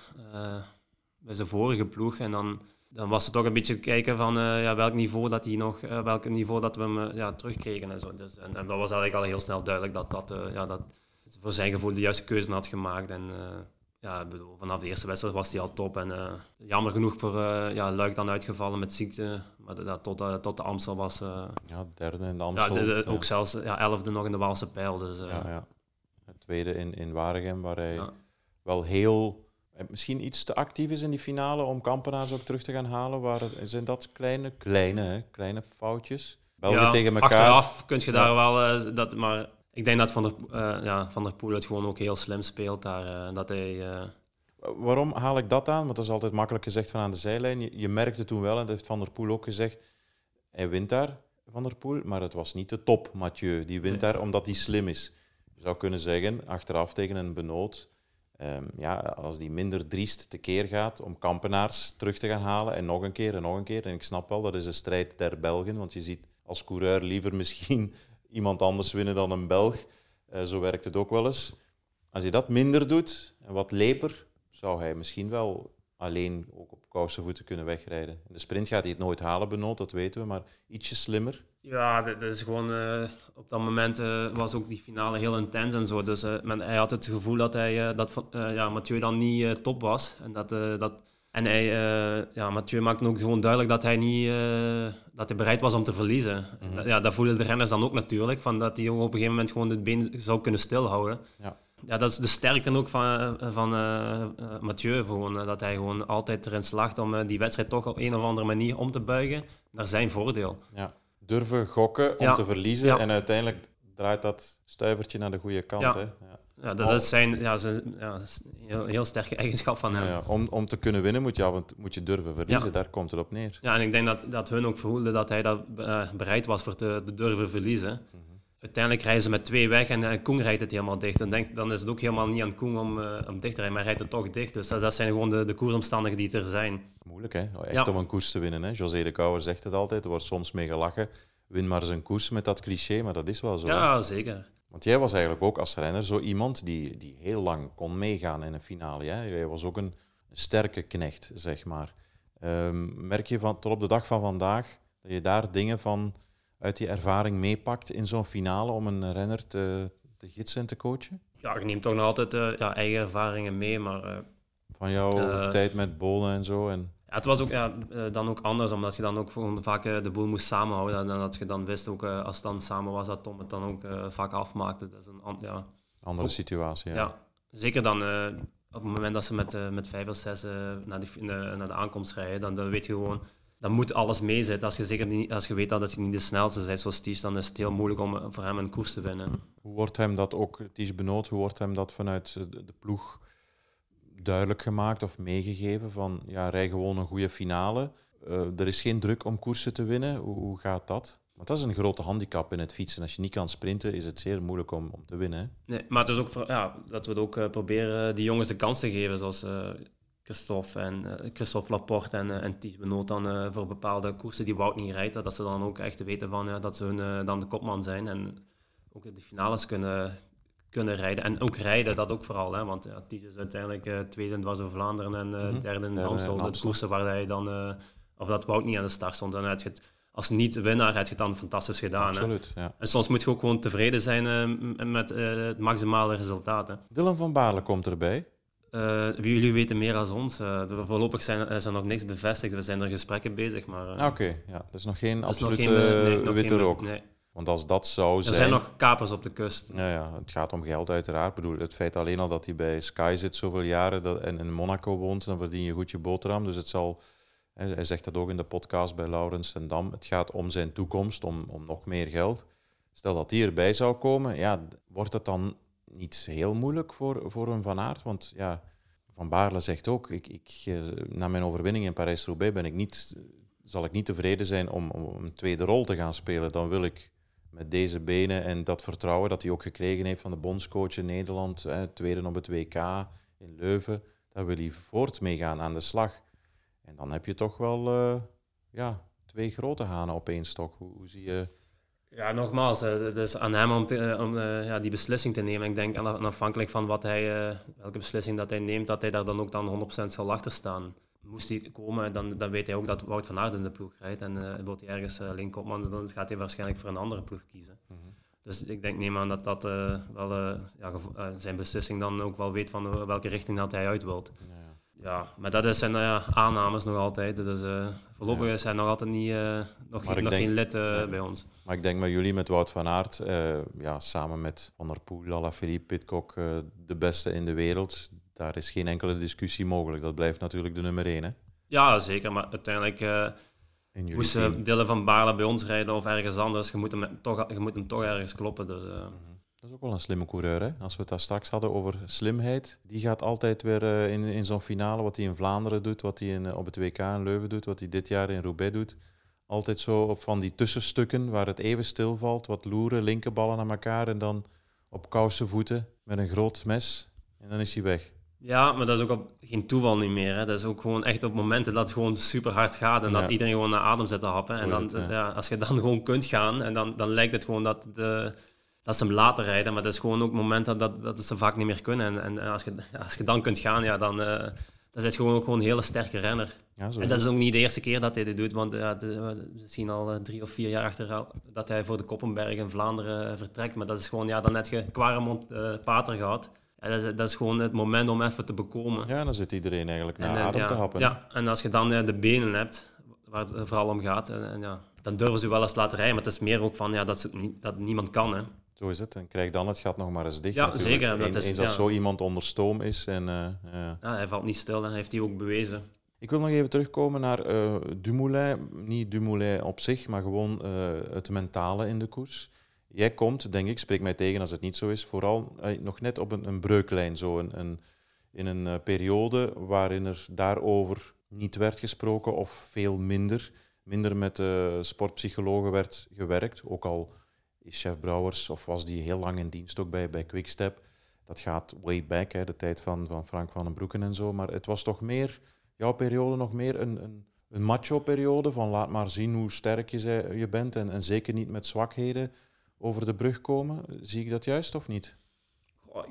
Speaker 3: bij zijn vorige ploeg. En dan dan was het toch een beetje kijken van uh, ja, welk niveau dat hij nog, uh, welk niveau dat we hem uh, ja, terugkregen en zo. Dus, en, en, dat was eigenlijk al heel snel duidelijk dat dat, ja, dat voor zijn gevoel de juiste keuze had gemaakt. En ja, bedoel, vanaf de eerste wedstrijd was hij al top. En jammer genoeg voor ja, Luik dan uitgevallen met ziekte. Maar dat, tot, tot de Amstel was...
Speaker 2: ja, derde in de Amstel.
Speaker 3: Ja, de, ook zelfs ja, elfde nog in de Waalse pijl. Dus,
Speaker 2: ja, ja. Het tweede in, in Waregem, waar hij wel heel... Misschien iets te actief is in die finale om Kampenaars ook terug te gaan halen. Waar, zijn dat kleine, kleine, hè, kleine foutjes?
Speaker 3: België tegen elkaar. Achteraf kun je daar wel... dat, maar ik denk dat Van der, uh, ja, Van der Poel het gewoon ook heel slim speelt daar. Uh, dat hij.
Speaker 2: Waarom haal ik dat aan? Want dat is altijd makkelijk gezegd van aan de zijlijn. Je, je merkte toen wel, en dat heeft Van der Poel ook gezegd, hij wint daar, Van der Poel, maar het was niet de top, Mathieu. Die wint daar omdat hij slim is. Je zou kunnen zeggen, achteraf tegen een benoot, um, ja, als die minder driest tekeer gaat om kampenaars terug te gaan halen en nog een keer en nog een keer. En ik snap wel, dat is een strijd der Belgen, want je ziet als coureur liever misschien <laughs> iemand anders winnen dan een Belg. Uh, zo werkt het ook wel eens. Als je dat minder doet en wat leper, zou hij misschien wel alleen ook op kousenvoeten kunnen wegrijden. In de sprint gaat hij het nooit halen, Benoot, dat weten we, maar ietsje slimmer.
Speaker 3: Ja, dat, is gewoon... Uh, op dat moment uh, was ook die finale heel intens en zo. Dus men, hij had het gevoel dat, hij, dat ja, Mathieu dan niet top was. En dat, dat en hij, uh, ja, Mathieu maakte ook gewoon duidelijk dat hij niet uh, dat hij bereid was om te verliezen. Mhm. Ja, dat voelden de renners dan ook natuurlijk, van dat hij op een gegeven moment gewoon het been zou kunnen stilhouden. Ja. Ja, dat is de sterkte ook van, eh, van uh, Mathieu, gewoon, dat hij gewoon altijd erin slaagt om die wedstrijd toch op een of andere manier om te buigen naar zijn voordeel.
Speaker 2: Ja. Durven gokken om te verliezen en uiteindelijk draait dat stuivertje naar de goede kant. Hè?
Speaker 3: Ja, dat, is zijn, ja, zijn ja, heel, heel sterke eigenschap van hem. Ja,
Speaker 2: om, om te kunnen winnen moet je, moet je durven verliezen, daar komt het op neer.
Speaker 3: Ja, en ik denk dat, dat hun ook voelden dat hij dat uh, bereid was voor te, te durven verliezen. Mm Uiteindelijk rijden ze met twee weg en uh, Koen rijdt het helemaal dicht. En denk, dan is het ook helemaal niet aan Koen om, uh, om dicht te rijden, maar hij rijdt het toch dicht. Dus dat, dat zijn gewoon de, de koersomstandigheden die er zijn.
Speaker 2: Moeilijk hè, echt om een koers te winnen. Hè? José de Kouwer zegt het altijd, er wordt soms mee gelachen. Win maar eens een koers met dat cliché, maar dat is wel zo.
Speaker 3: Ja, zeker.
Speaker 2: Want jij was eigenlijk ook als renner zo iemand die, die heel lang kon meegaan in een finale. Hè? Jij was ook een sterke knecht, zeg maar. Um, merk je van, tot op de dag van vandaag dat je daar dingen van uit die ervaring meepakt in zo'n finale om een renner te, te gidsen en te coachen?
Speaker 3: Ja, ik neem toch nog altijd uh, ja, eigen ervaringen mee, maar... Uh,
Speaker 2: van jouw uh, tijd met Bolen en zo? En...
Speaker 3: Ja, het was ook ja, eh, dan ook anders, omdat je dan ook vaak eh, de boel moest samenhouden. En dat je dan wist, ook, eh, als het dan samen was, dat Tom het dan ook vaak afmaakte. Dat is een ja,
Speaker 2: andere situatie. Ja.
Speaker 3: ja. zeker dan op het moment dat ze met, met vijf of zes naar, de, naar de aankomst rijden, dan, dan weet je gewoon, dan moet alles meezitten. Als je, zeker niet, als je weet dat hij niet de snelste is, zoals Ties, dan is het heel moeilijk om voor hem een koers te winnen.
Speaker 2: Hoe wordt hem dat ook, Ties Benoot, hoe wordt hem dat vanuit de ploeg duidelijk gemaakt of meegegeven van ja, rij gewoon een goede finale. Uh, er is geen druk om koersen te winnen. Hoe, hoe, gaat dat? Want dat is een grote handicap in het fietsen. Als je niet kan sprinten, is het zeer moeilijk om, om te winnen.
Speaker 3: Nee, maar het is ook ja, dat we het ook uh, proberen die jongens de kans te geven, zoals uh, Christophe en Christophe Laporte en, en Ties Benoot dan voor bepaalde koersen die Wout niet rijdt, dat ze dan ook echt weten van dat ze hun dan de kopman zijn en ook de finales kunnen kunnen rijden. En ook rijden, dat ook vooral. Hè? Want ja, Ties is uiteindelijk uh, tweede in was Vlaanderen en uh, derde in Amstel. De koersen waar hij dan, uh, of dat Wout niet aan de start stond. En het, als niet-winnaar heb je het dan fantastisch gedaan. Absoluut, hè? Ja. En soms moet je ook gewoon tevreden zijn met het maximale resultaat. Hè?
Speaker 2: Dylan van Baarle komt erbij.
Speaker 3: Wie jullie weten meer dan ons. voorlopig zijn, is er nog niks bevestigd. We zijn er gesprekken bezig. Maar,
Speaker 2: ah, Oké, ja. dus nog geen absolute nog geen, witte rook. Nee. Want als dat zou zijn...
Speaker 3: Er zijn nog kapers op de kust.
Speaker 2: Ja, ja, het gaat om geld uiteraard. Ik bedoel, het feit alleen al dat hij bij Sky zit zoveel jaren dat, en in Monaco woont, dan verdien je goed je boterham. Dus het zal... Hij zegt dat ook in de podcast bij Laurens en Dam. Het gaat om zijn toekomst, om, om nog meer geld. Stel dat hij erbij zou komen, ja, wordt het dan niet heel moeilijk voor, voor een Van Aert? Want ja, Van Baarle zegt ook, ik, ik, eh, na mijn overwinning in Parijs-Roubaix ben ik niet, zal ik niet tevreden zijn om, om een tweede rol te gaan spelen. Dan wil ik met deze benen en dat vertrouwen dat hij ook gekregen heeft van de bondscoach in Nederland, hè, tweede op het WK in Leuven, daar wil hij voort mee gaan aan de slag. En dan heb je toch wel uh, ja, twee grote hanen op één stok. Hoe zie je...
Speaker 3: Ja, nogmaals, het is aan hem om, te, eh, om uh, ja, die beslissing te nemen. Ik denk afhankelijk van wat hij, welke beslissing dat hij neemt, dat hij daar dan ook dan 100% zal achter staan moest hij komen, dan, dan weet hij ook dat Wout van Aert in de ploeg rijdt. En uh, wil hij ergens uh, dan gaat hij waarschijnlijk voor een andere ploeg kiezen. Mhm. Dus ik denk, neem aan dat dat wel ja, zijn beslissing dan ook wel weet van welke richting dat hij uit wilt. Ja. Ja, maar dat zijn ja, aannames nog altijd. Dus uh, voorlopig ja. zijn nog altijd niet, uh, nog, geen, nog geen lid uh, bij ons.
Speaker 2: Maar ik denk met jullie, met Wout van Aert, ja, samen met Van der Poel, Alaphilippe, Pitcock, de beste in de wereld, daar is geen enkele discussie mogelijk. Dat blijft natuurlijk de nummer één. Hè?
Speaker 3: Ja, zeker. Maar uiteindelijk moest delen van Baarle bij ons rijden of ergens anders. Je moet hem toch, je moet hem toch ergens kloppen. Dus, mm
Speaker 2: dat is ook wel een slimme coureur. Hè? Als we het daar straks hadden over slimheid. Die gaat altijd weer uh, in, in zo'n finale, wat hij in Vlaanderen doet, wat hij in, uh, op het WK in Leuven doet, wat hij dit jaar in Roubaix doet. Altijd zo op van die tussenstukken waar het even stilvalt. Wat loeren, linkerballen aan elkaar en dan op kousen voeten met een groot mes. En dan is hij weg.
Speaker 3: Ja, maar dat is ook op, geen toeval niet meer. Hè. Dat is ook gewoon echt op momenten dat het gewoon super hard gaat en dat iedereen gewoon naar adem zit te happen. En dan, ja. als je dan gewoon kunt gaan en dan, dan lijkt het gewoon dat de dat ze hem laten rijden. Maar dat is gewoon ook momenten dat, dat ze vaak niet meer kunnen. En, en als, je, als je dan kunt gaan, ja, dan, uh, dan is gewoon, gewoon een hele sterke renner. Ja, en dat is ook niet de eerste keer dat hij dit doet, want ja, we zien al eh, drie of vier jaar achter dat hij voor de Koppenberg in Vlaanderen eh, vertrekt. Maar dat is gewoon, ja, dan net je Quaremont uh, Pater gehad. Ja, dat, is, dat, is, gewoon het moment om even te bekomen.
Speaker 2: Ja, dan zit iedereen eigenlijk naar adem te happen.
Speaker 3: Ja, en als je dan de benen hebt, waar het vooral om gaat, en, ja, dan durven ze wel eens laten rijden. Maar het is meer ook van ja, dat, ze, dat niemand kan. Hè.
Speaker 2: Zo is het. En krijg dan het gat nog maar eens dicht.
Speaker 3: Ja, zeker.
Speaker 2: Dat is, eens dat zo iemand onder stoom is. En, uh,
Speaker 3: ja. ja. hij valt niet stil en heeft hij ook bewezen.
Speaker 2: Ik wil nog even terugkomen naar uh, Dumoulin. Niet Dumoulin op zich, maar gewoon uh, het mentale in de koers. Jij komt, denk ik, spreek mij tegen als het niet zo is, vooral nog net op een, een breuklijn. Zo een, een in een periode waarin er daarover niet werd gesproken of veel minder. Minder met sportpsychologen werd gewerkt, ook al is chef Brouwers, of was die heel lang in dienst ook bij, bij Quickstep. Dat gaat way back, hè, de tijd van, van Frank van den Broeken en zo. Maar het was toch meer, jouw periode nog meer een, een, een macho-periode van laat maar zien hoe sterk je, je bent en, en zeker niet met zwakheden over de brug komen. Zie ik dat juist of niet?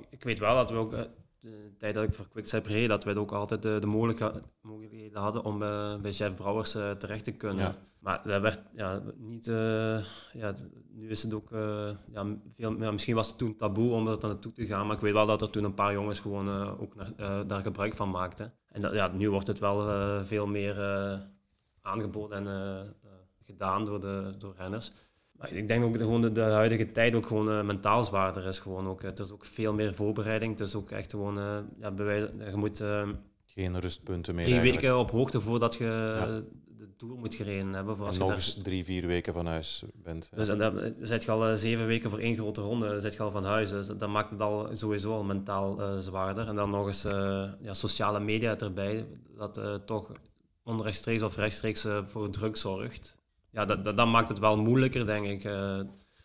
Speaker 3: Ik weet wel dat we ook, eh, de tijd dat ik voor Quickstep reed, dat we ook altijd de, de mogelijkheden hadden om uh, bij chef Brouwers uh, terecht te kunnen. Maar dat werd ja, niet. Uh, ja, nu is het ook. ja, veel, ja, misschien was het toen taboe om er naartoe te gaan. Maar ik weet wel dat er toen een paar jongens gewoon ook naar, daar gebruik van maakten. En dat, ja, nu wordt het wel veel meer aangeboden en gedaan door, de, door renners. Maar ik denk ook dat gewoon de, de, huidige tijd ook gewoon mentaal zwaarder is. Gewoon ook, het is ook veel meer voorbereiding. Het is ook echt gewoon. ja, bewijs, je moet.
Speaker 2: Geen rustpunten meer.
Speaker 3: Drie weken op hoogte voordat je Tour moet gereden hebben.
Speaker 2: Voor als en nog eens drie, vier weken van huis bent.
Speaker 3: Dus dan zit je al zeven weken voor één grote ronde zit je al van huis. Dus dat maakt het al sowieso al mentaal zwaarder. En dan nog eens ja, sociale media erbij, dat toch onrechtstreeks of rechtstreeks voor druk zorgt. Ja, dat, dat, dat, maakt het wel moeilijker, denk ik.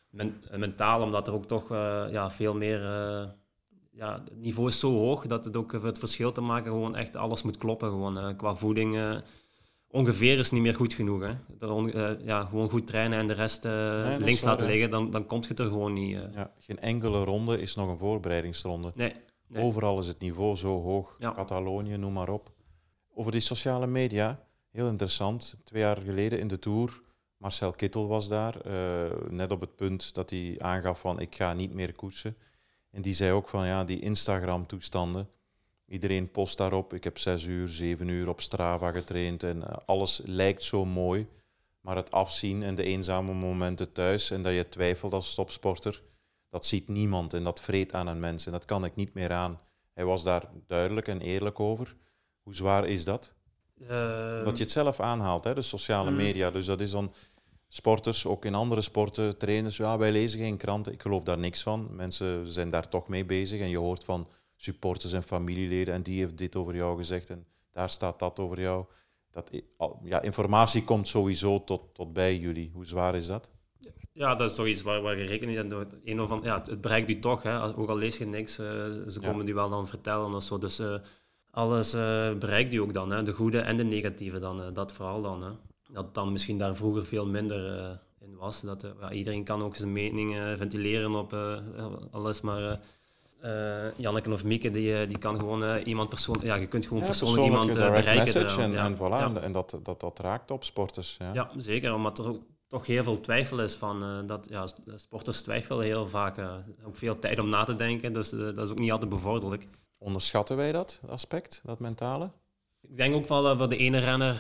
Speaker 3: Men, mentaal, omdat er ook toch ja, veel meer... ja, het niveau is zo hoog dat het ook het verschil te maken gewoon echt alles moet kloppen. Gewoon, qua voeding ongeveer is niet meer goed genoeg. Hè. Uh, ja, gewoon goed trainen en de rest uh, links laten liggen, dan, dan komt het er gewoon niet.
Speaker 2: Ja, geen enkele ronde is nog een voorbereidingsronde. Nee, nee. Overal is het niveau zo hoog. Ja. Catalonië, noem maar op. Over die sociale media, heel interessant. Twee jaar geleden in de Tour, Marcel Kittel was daar. net op het punt dat hij aangaf van ik ga niet meer koersen. En die zei ook van ja, die Instagram-toestanden Iedereen post daarop. Ik heb zes uur, zeven uur op Strava getraind en eh, alles lijkt zo mooi. Maar het afzien en de eenzame momenten thuis en dat je twijfelt als topsporter, dat ziet niemand en dat vreet aan een mens en dat kan ik niet meer aan. Hij was daar duidelijk en eerlijk over. Hoe zwaar is dat? Uh, dat je het zelf aanhaalt, hè, de sociale mm. media. Dus dat is dan sporters, ook in andere sporten, trainers. Ja, wij lezen geen kranten. Ik geloof daar niks van. Mensen zijn daar toch mee bezig en je hoort van supporters en familieleden en die heeft dit over jou gezegd en daar staat dat over jou. Dat, ja, informatie komt sowieso tot, tot bij jullie. Hoe zwaar is dat?
Speaker 3: Ja, dat is toch iets waar, waar je rekening mee Een of ja, het bereikt u toch, hè. ook al lees je niks, uh, ze komen ja. die wel dan vertellen of zo. Dus uh, alles uh, bereikt u ook dan, hè. de goede en de negatieve dan, dat vooral dan. Hè. Dat dan misschien daar vroeger veel minder in was. Dat, ja, iedereen kan ook zijn mening ventileren op alles, maar Janneke of Mieke, die, eh, die kan gewoon iemand persoon, ja, je kunt gewoon ja, persoonlijk iemand bereiken.
Speaker 2: En, ja. en, voilà, ja. en dat, dat, dat raakt op sporters. Ja,
Speaker 3: zeker, omdat er ook toch heel veel twijfel is van dat ja, sporters twijfelen heel vaak. Ook veel tijd om na te denken, dus dat is ook niet altijd bevorderlijk.
Speaker 2: Onderschatten wij dat aspect, dat mentale?
Speaker 3: Ik denk ook wel voor de ene renner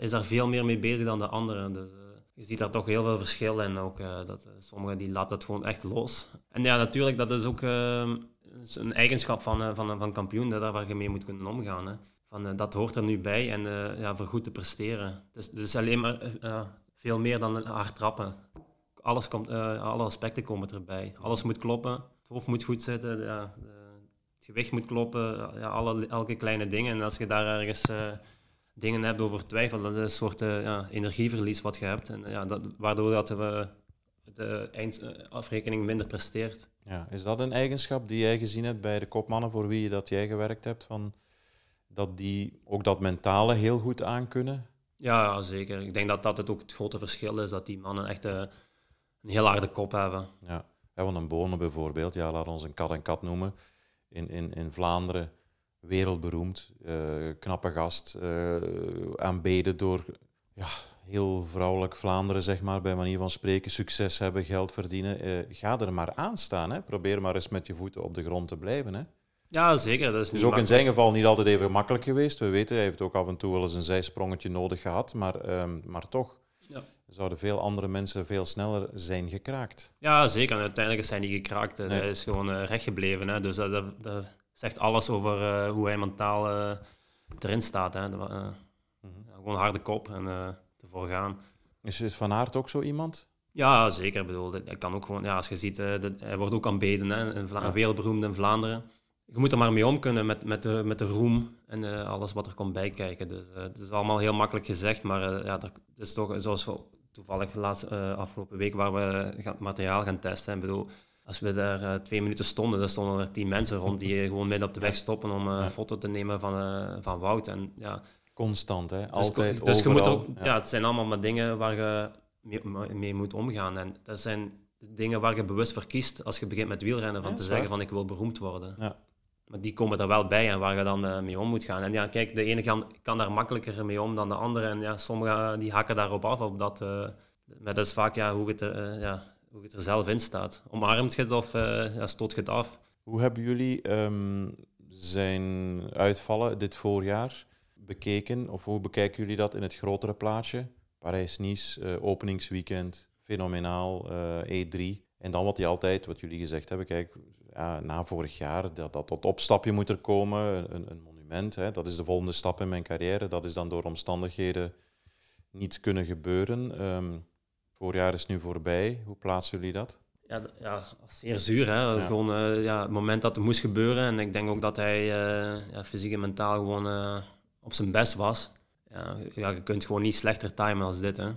Speaker 3: is daar veel meer mee bezig dan de andere. Dus, je ziet daar toch heel veel verschil in. Ook, dat, sommigen die laten het gewoon echt los. En ja, natuurlijk, dat is ook een eigenschap van, van, van kampioen, dat daar waar je mee moet kunnen omgaan. Hè. Van, dat hoort er nu bij en ja, voor goed te presteren. Dus, dus alleen maar veel meer dan hard trappen. Alles komt, uh, alle aspecten komen erbij. Alles moet kloppen, het hoofd moet goed zitten, ja, gewicht moet kloppen, ja, alle, elke kleine dingen. En als je daar ergens uh, dingen hebt over twijfel, dat is een soort uh, ja, energieverlies wat je hebt. En, ja, dat, waardoor dat we de eindafrekening minder presteert.
Speaker 2: Ja, is dat een eigenschap die jij gezien hebt bij de kopmannen voor wie je dat jij gewerkt hebt? Van dat die ook dat mentale heel goed aankunnen?
Speaker 3: Ja, zeker. Ik denk dat dat het ook het grote verschil is, dat die mannen echt uh, een heel harde kop hebben.
Speaker 2: Ja, ja want een Bonen bijvoorbeeld, ja, laat ons een kat en kat noemen, in, in, in Vlaanderen wereldberoemd, uh, knappe gast, uh, aanbeden door ja, heel vrouwelijk Vlaanderen, zeg maar, bij manier van spreken, succes hebben, geld verdienen. ga er maar aan staan, hè. probeer maar eens met je voeten op de grond te blijven. Hè.
Speaker 3: Ja, zeker. Dat is,
Speaker 2: is ook in zijn geval niet altijd even makkelijk geweest. We weten, hij heeft ook af en toe wel eens een zijsprongetje nodig gehad, maar, um, maar toch. Ja. Zouden veel andere mensen veel sneller zijn gekraakt?
Speaker 3: Ja, zeker. En uiteindelijk zijn die gekraakt. Nee. Hij is gewoon uh, recht gebleven. Hè. Dus dat, dat, dat, zegt alles over uh, hoe hij mentaal uh, erin staat. Hè. Mm -hmm. ja, gewoon harde kop en ervoor gaan.
Speaker 2: Is Van Aert ook zo iemand?
Speaker 3: Ja, zeker. Ik bedoel, dat kan ook gewoon, ja, als je ziet, hij wordt ook aanbeden, hè, in Vla ja. in Vlaanderen je moet er maar mee om kunnen met, met, de, met de roem en alles wat er komt bijkijken. Dus het is allemaal heel makkelijk gezegd, maar ja, dat is toch zoals we toevallig de laatste afgelopen week waar we materiaal gaan testen. Ik bedoel, als we daar twee minuten stonden, dan stonden er tien mensen rond die gewoon midden op de weg stoppen om een foto te nemen van, van Wout. En, ja,
Speaker 2: Constant, hè? Dus Altijd,
Speaker 3: dus, dus je moet ook, ja. het zijn allemaal maar dingen waar je mee, mee, moet omgaan. En dat zijn dingen waar je bewust voor kiest als je begint met wielrennen, van te zeggen van ik wil beroemd worden. Ja. Maar die komen er wel bij en waar je dan uh, mee om moet gaan. En ja, kijk, de ene kan, kan daar makkelijker mee om dan de andere. En ja, sommigen die hakken daarop af. Op dat, uh, maar dat is vaak ja, hoe, het, ja, hoe het er zelf in staat. Omarmt je het of stoot je het af?
Speaker 2: Hoe hebben jullie um, zijn uitvallen dit voorjaar bekeken? Of hoe bekijken jullie dat in het grotere plaatje? Parijs-Nice, openingsweekend, fenomenaal, E3. En dan wat hij altijd, wat jullie gezegd hebben, kijk, ja, na vorig jaar, dat, dat tot opstapje moet er komen, een, een monument. Hè, dat is de volgende stap in mijn carrière. Dat is dan door omstandigheden niet kunnen gebeuren. Um, voorjaar is nu voorbij. Hoe plaatsen jullie dat?
Speaker 3: Ja, ja zeer zuur. Hè? Gewoon uh, ja, het moment dat het moest gebeuren. En ik denk ook dat hij uh, ja, fysiek en mentaal gewoon uh, op zijn best was. Ja, ja, je kunt gewoon niet slechter timen als dit. Hè?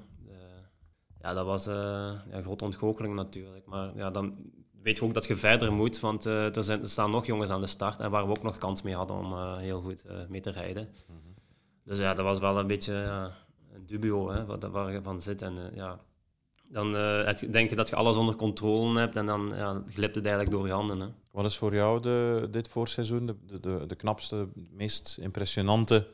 Speaker 3: ja, dat was een grote ontgoocheling natuurlijk. Maar ja, dan weet je ook dat je verder moet, want uh, er, zijn, er staan nog jongens aan de start en waar we ook nog kans mee hadden om uh, heel goed uh, mee te rijden. Mm -hmm. Dus ja, dat was wel een beetje een dubio hè, wat, waar je van zit. En ja, dan denk je dat je alles onder controle hebt en dan ja, glipt het eigenlijk door je handen. Hè.
Speaker 2: Wat is voor jou de, dit voorseizoen de, de, de knapste, meest impressionante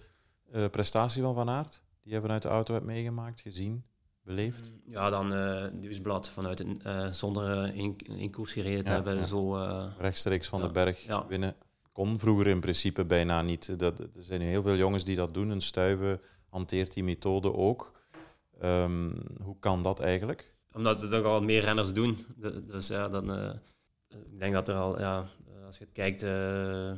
Speaker 2: prestatie van Van Aert? Die je vanuit de auto hebt meegemaakt, gezien? Beleefd?
Speaker 3: Mm, ja, dan uh, Nieuwsblad vanuit een, uh, zonder uh, in, koers gereden te hebben. Zo,
Speaker 2: Rechtstreeks van de berg winnen. Kon vroeger in principe bijna niet. Dat, er zijn heel veel jongens die dat doen. Een stuiven hanteert die methode ook. Um, hoe kan dat eigenlijk?
Speaker 3: Omdat er toch al meer renners doen. dus ja, dan, ik denk dat er al, ja, als je het kijkt, 30% uh,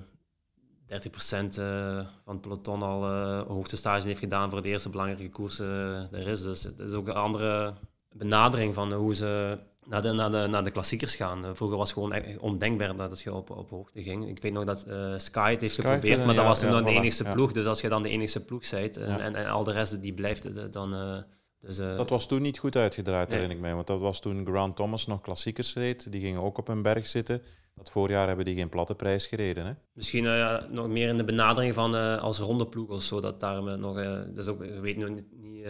Speaker 3: van het peloton al uh, hoogtestage heeft gedaan voor de eerste belangrijke koers uh, er is. Dus het is ook een andere benadering van hoe ze naar de, naar de, naar de klassiekers gaan. vroeger was het gewoon ondenkbaar dat je op, op hoogte ging. Ik weet nog dat Sky het heeft geprobeerd, maar dat was toen ja, de enigste ploeg. Dus als je dan de enigste ploeg bent en, en, en, al de rest die blijft, dan... Dus,
Speaker 2: dat was toen niet goed uitgedraaid, herinner ik mij. Want dat was toen Grant Thomas nog klassiekers reed. Die gingen ook op een berg zitten. Dat voorjaar hebben die geen platte prijs gereden. Hè?
Speaker 3: Misschien uh, nog meer in de benadering van uh, als rondeploeg of zo. Dat daar nog, uh, dat is ook, ik weet nog niet, niet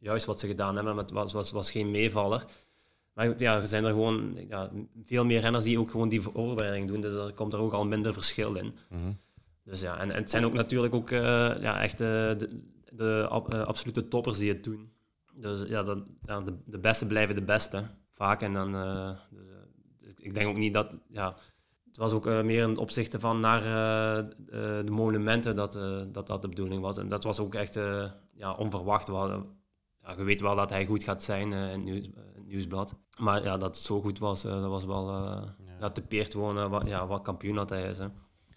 Speaker 3: juist wat ze gedaan hebben, maar het was, was, was geen meevaller. Maar goed, ja, er zijn er gewoon ja, veel meer renners die ook gewoon die voorbereiding doen. Dus er komt er ook al minder verschil in. Mm Dus ja, en, en, het zijn ook natuurlijk ook ja, echt de, de absolute toppers die het doen. Dus ja, dat, ja de, de beste blijven de beste, vaak. En dan, dus, ik denk ook niet dat, ja, het was ook uh, meer een opzichte van naar uh, de monumenten dat, dat dat de bedoeling was. En dat was ook echt ja, onverwacht. We hadden, ja, je weet wel dat hij goed gaat zijn in het, nieuws, nieuwsblad. Maar ja, dat het zo goed was, dat was wel ja. ja. typeert gewoon wat, ja, wat kampioen dat hij is. Hè.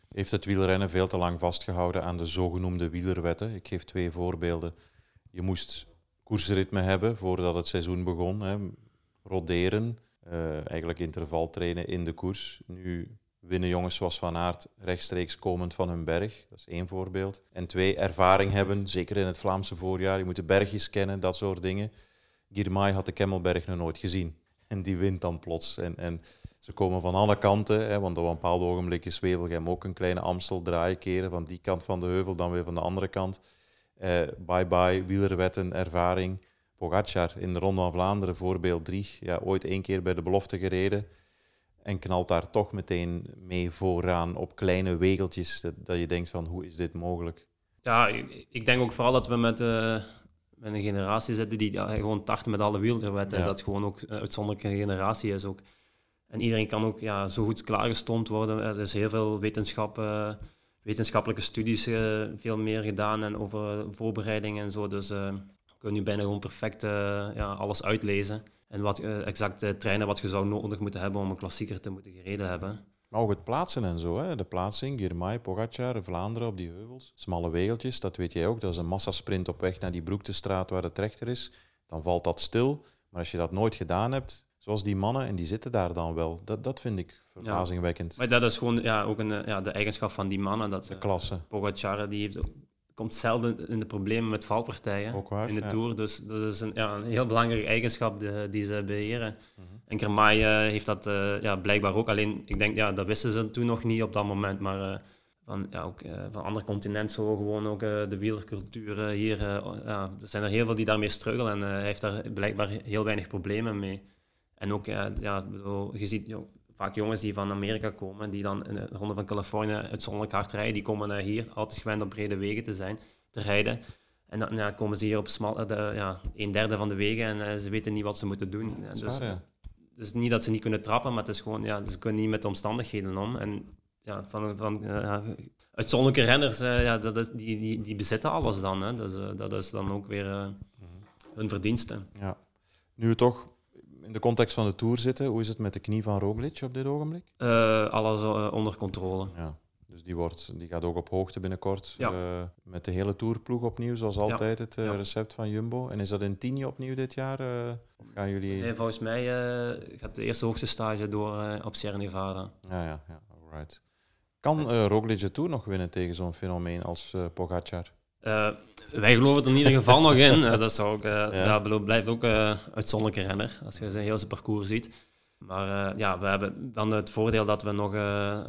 Speaker 2: Heeft het wielrennen veel te lang vastgehouden aan de zogenoemde wielerwetten? Ik geef twee voorbeelden. Je moest koersritme hebben voordat het seizoen begon. Hè. Roderen, eigenlijk interval trainen in de koers. Nu winnen jongens zoals Van Aert rechtstreeks komend van hun berg. Dat is één voorbeeld. En twee, ervaring hebben, zeker in het Vlaamse voorjaar. Je moet de bergjes kennen, dat soort dingen. Girmay had de Kemmelberg nog nooit gezien. <laughs> En die wint dan plots. En, en ze komen van alle kanten, hè, want op een bepaald ogenblik is Wevelgem ook een kleine Amstel draaien keren. Van die kant van de heuvel, dan weer van de andere kant. Uh, bye-bye, wielerwetten, ervaring. Pogacar in de Ronde van Vlaanderen, voorbeeld 3. Ja, ooit één keer bij de belofte gereden. En knalt daar toch meteen mee vooraan op kleine wegeltjes. Dat, dat je denkt van, hoe is dit mogelijk?
Speaker 3: Ja, ik, ik denk ook vooral dat we met, uh, met een generatie zitten die ja, gewoon tarten met alle wielerwetten. Ja. Dat gewoon ook een uitzonderlijke generatie is ook. En iedereen kan ook ja, zo goed klaargestoomd worden. Er is heel veel wetenschap, uh, wetenschappelijke studies uh, veel meer gedaan en over voorbereiding en zo. Dus uh, je bijna gewoon perfect ja, alles uitlezen. En wat exact trainen wat je zou nodig moeten hebben om een klassieker te moeten gereden hebben.
Speaker 2: Maar ook het plaatsen en zo, hè? de plaatsing, Girmay, Pogacar, Vlaanderen op die heuvels. Smalle wegeltjes, dat weet jij ook. Dat is een massasprint op weg naar die Broektestraat waar de trechter is. Dan valt dat stil. Maar als je dat nooit gedaan hebt, Zoals die mannen, en die zitten daar dan wel. Dat, dat vind ik verbazingwekkend.
Speaker 3: Ja. Maar dat is gewoon ja, ook een, eh, ja, de eigenschap van die mannen. Dat,
Speaker 2: de eh, klasse.
Speaker 3: Pogacar die heeft, komt zelden in de problemen met valpartijen ook waar, in de Tour. Dus dat is een, ja, een heel belangrijke eigenschap die, die ze beheren. Mm -hmm. En Kermay uh, heeft dat uh, ja, blijkbaar ook. Alleen, ik denk, ja, dat wisten ze toen nog niet op dat moment. Maar uh, van, ja, ook, van andere continenten zo gewoon ook de wielercultuur hier. ja, er zijn er heel veel die daarmee struggelen. En hij heeft daar blijkbaar heel weinig problemen mee. En ook, ja, ja bedoel, je ziet vaak jongens die van Amerika komen, die dan in de Ronde van Californië uitzonderlijk hard rijden, die komen hier altijd gewend op brede wegen te zijn, te rijden. En dan ja, komen ze hier op smal, eh, de, ja, een derde van de wegen en uh, ze weten niet wat ze moeten doen.
Speaker 2: dus, waar,
Speaker 3: dus niet dat ze niet kunnen trappen, maar het is gewoon, ja, ze kunnen niet met de omstandigheden om. En ja, van, van uh, uitzonderlijke renners, ja, dat is, die, die, die bezitten alles dan. Hè. Dus dat is dan ook weer hun verdienste.
Speaker 2: Ja. Nu we toch in de context van de Tour zitten, hoe is het met de knie van Roglic op dit ogenblik?
Speaker 3: Uh, alles uh, onder controle.
Speaker 2: Ja. Dus die, wordt, die gaat ook op hoogte binnenkort. Ja. Uh, met de hele tourploeg opnieuw, zoals altijd het ja. recept van Jumbo. En is dat in Tini opnieuw dit jaar? of gaan jullie...
Speaker 3: Nee, volgens mij gaat de eerste hoogste stage door op Sierra Nevada.
Speaker 2: Ja, ja, ja. Alright. Kan Roglic de Tour nog winnen tegen zo'n fenomeen als Pogacar?
Speaker 3: Uh, wij geloven er in ieder geval nog in. Uh, dat zou ook, ja. ja. blijft ook een uitzonderlijke renner, als je zijn heel zijn parcours ziet. Maar ja, we hebben dan het voordeel dat we nog,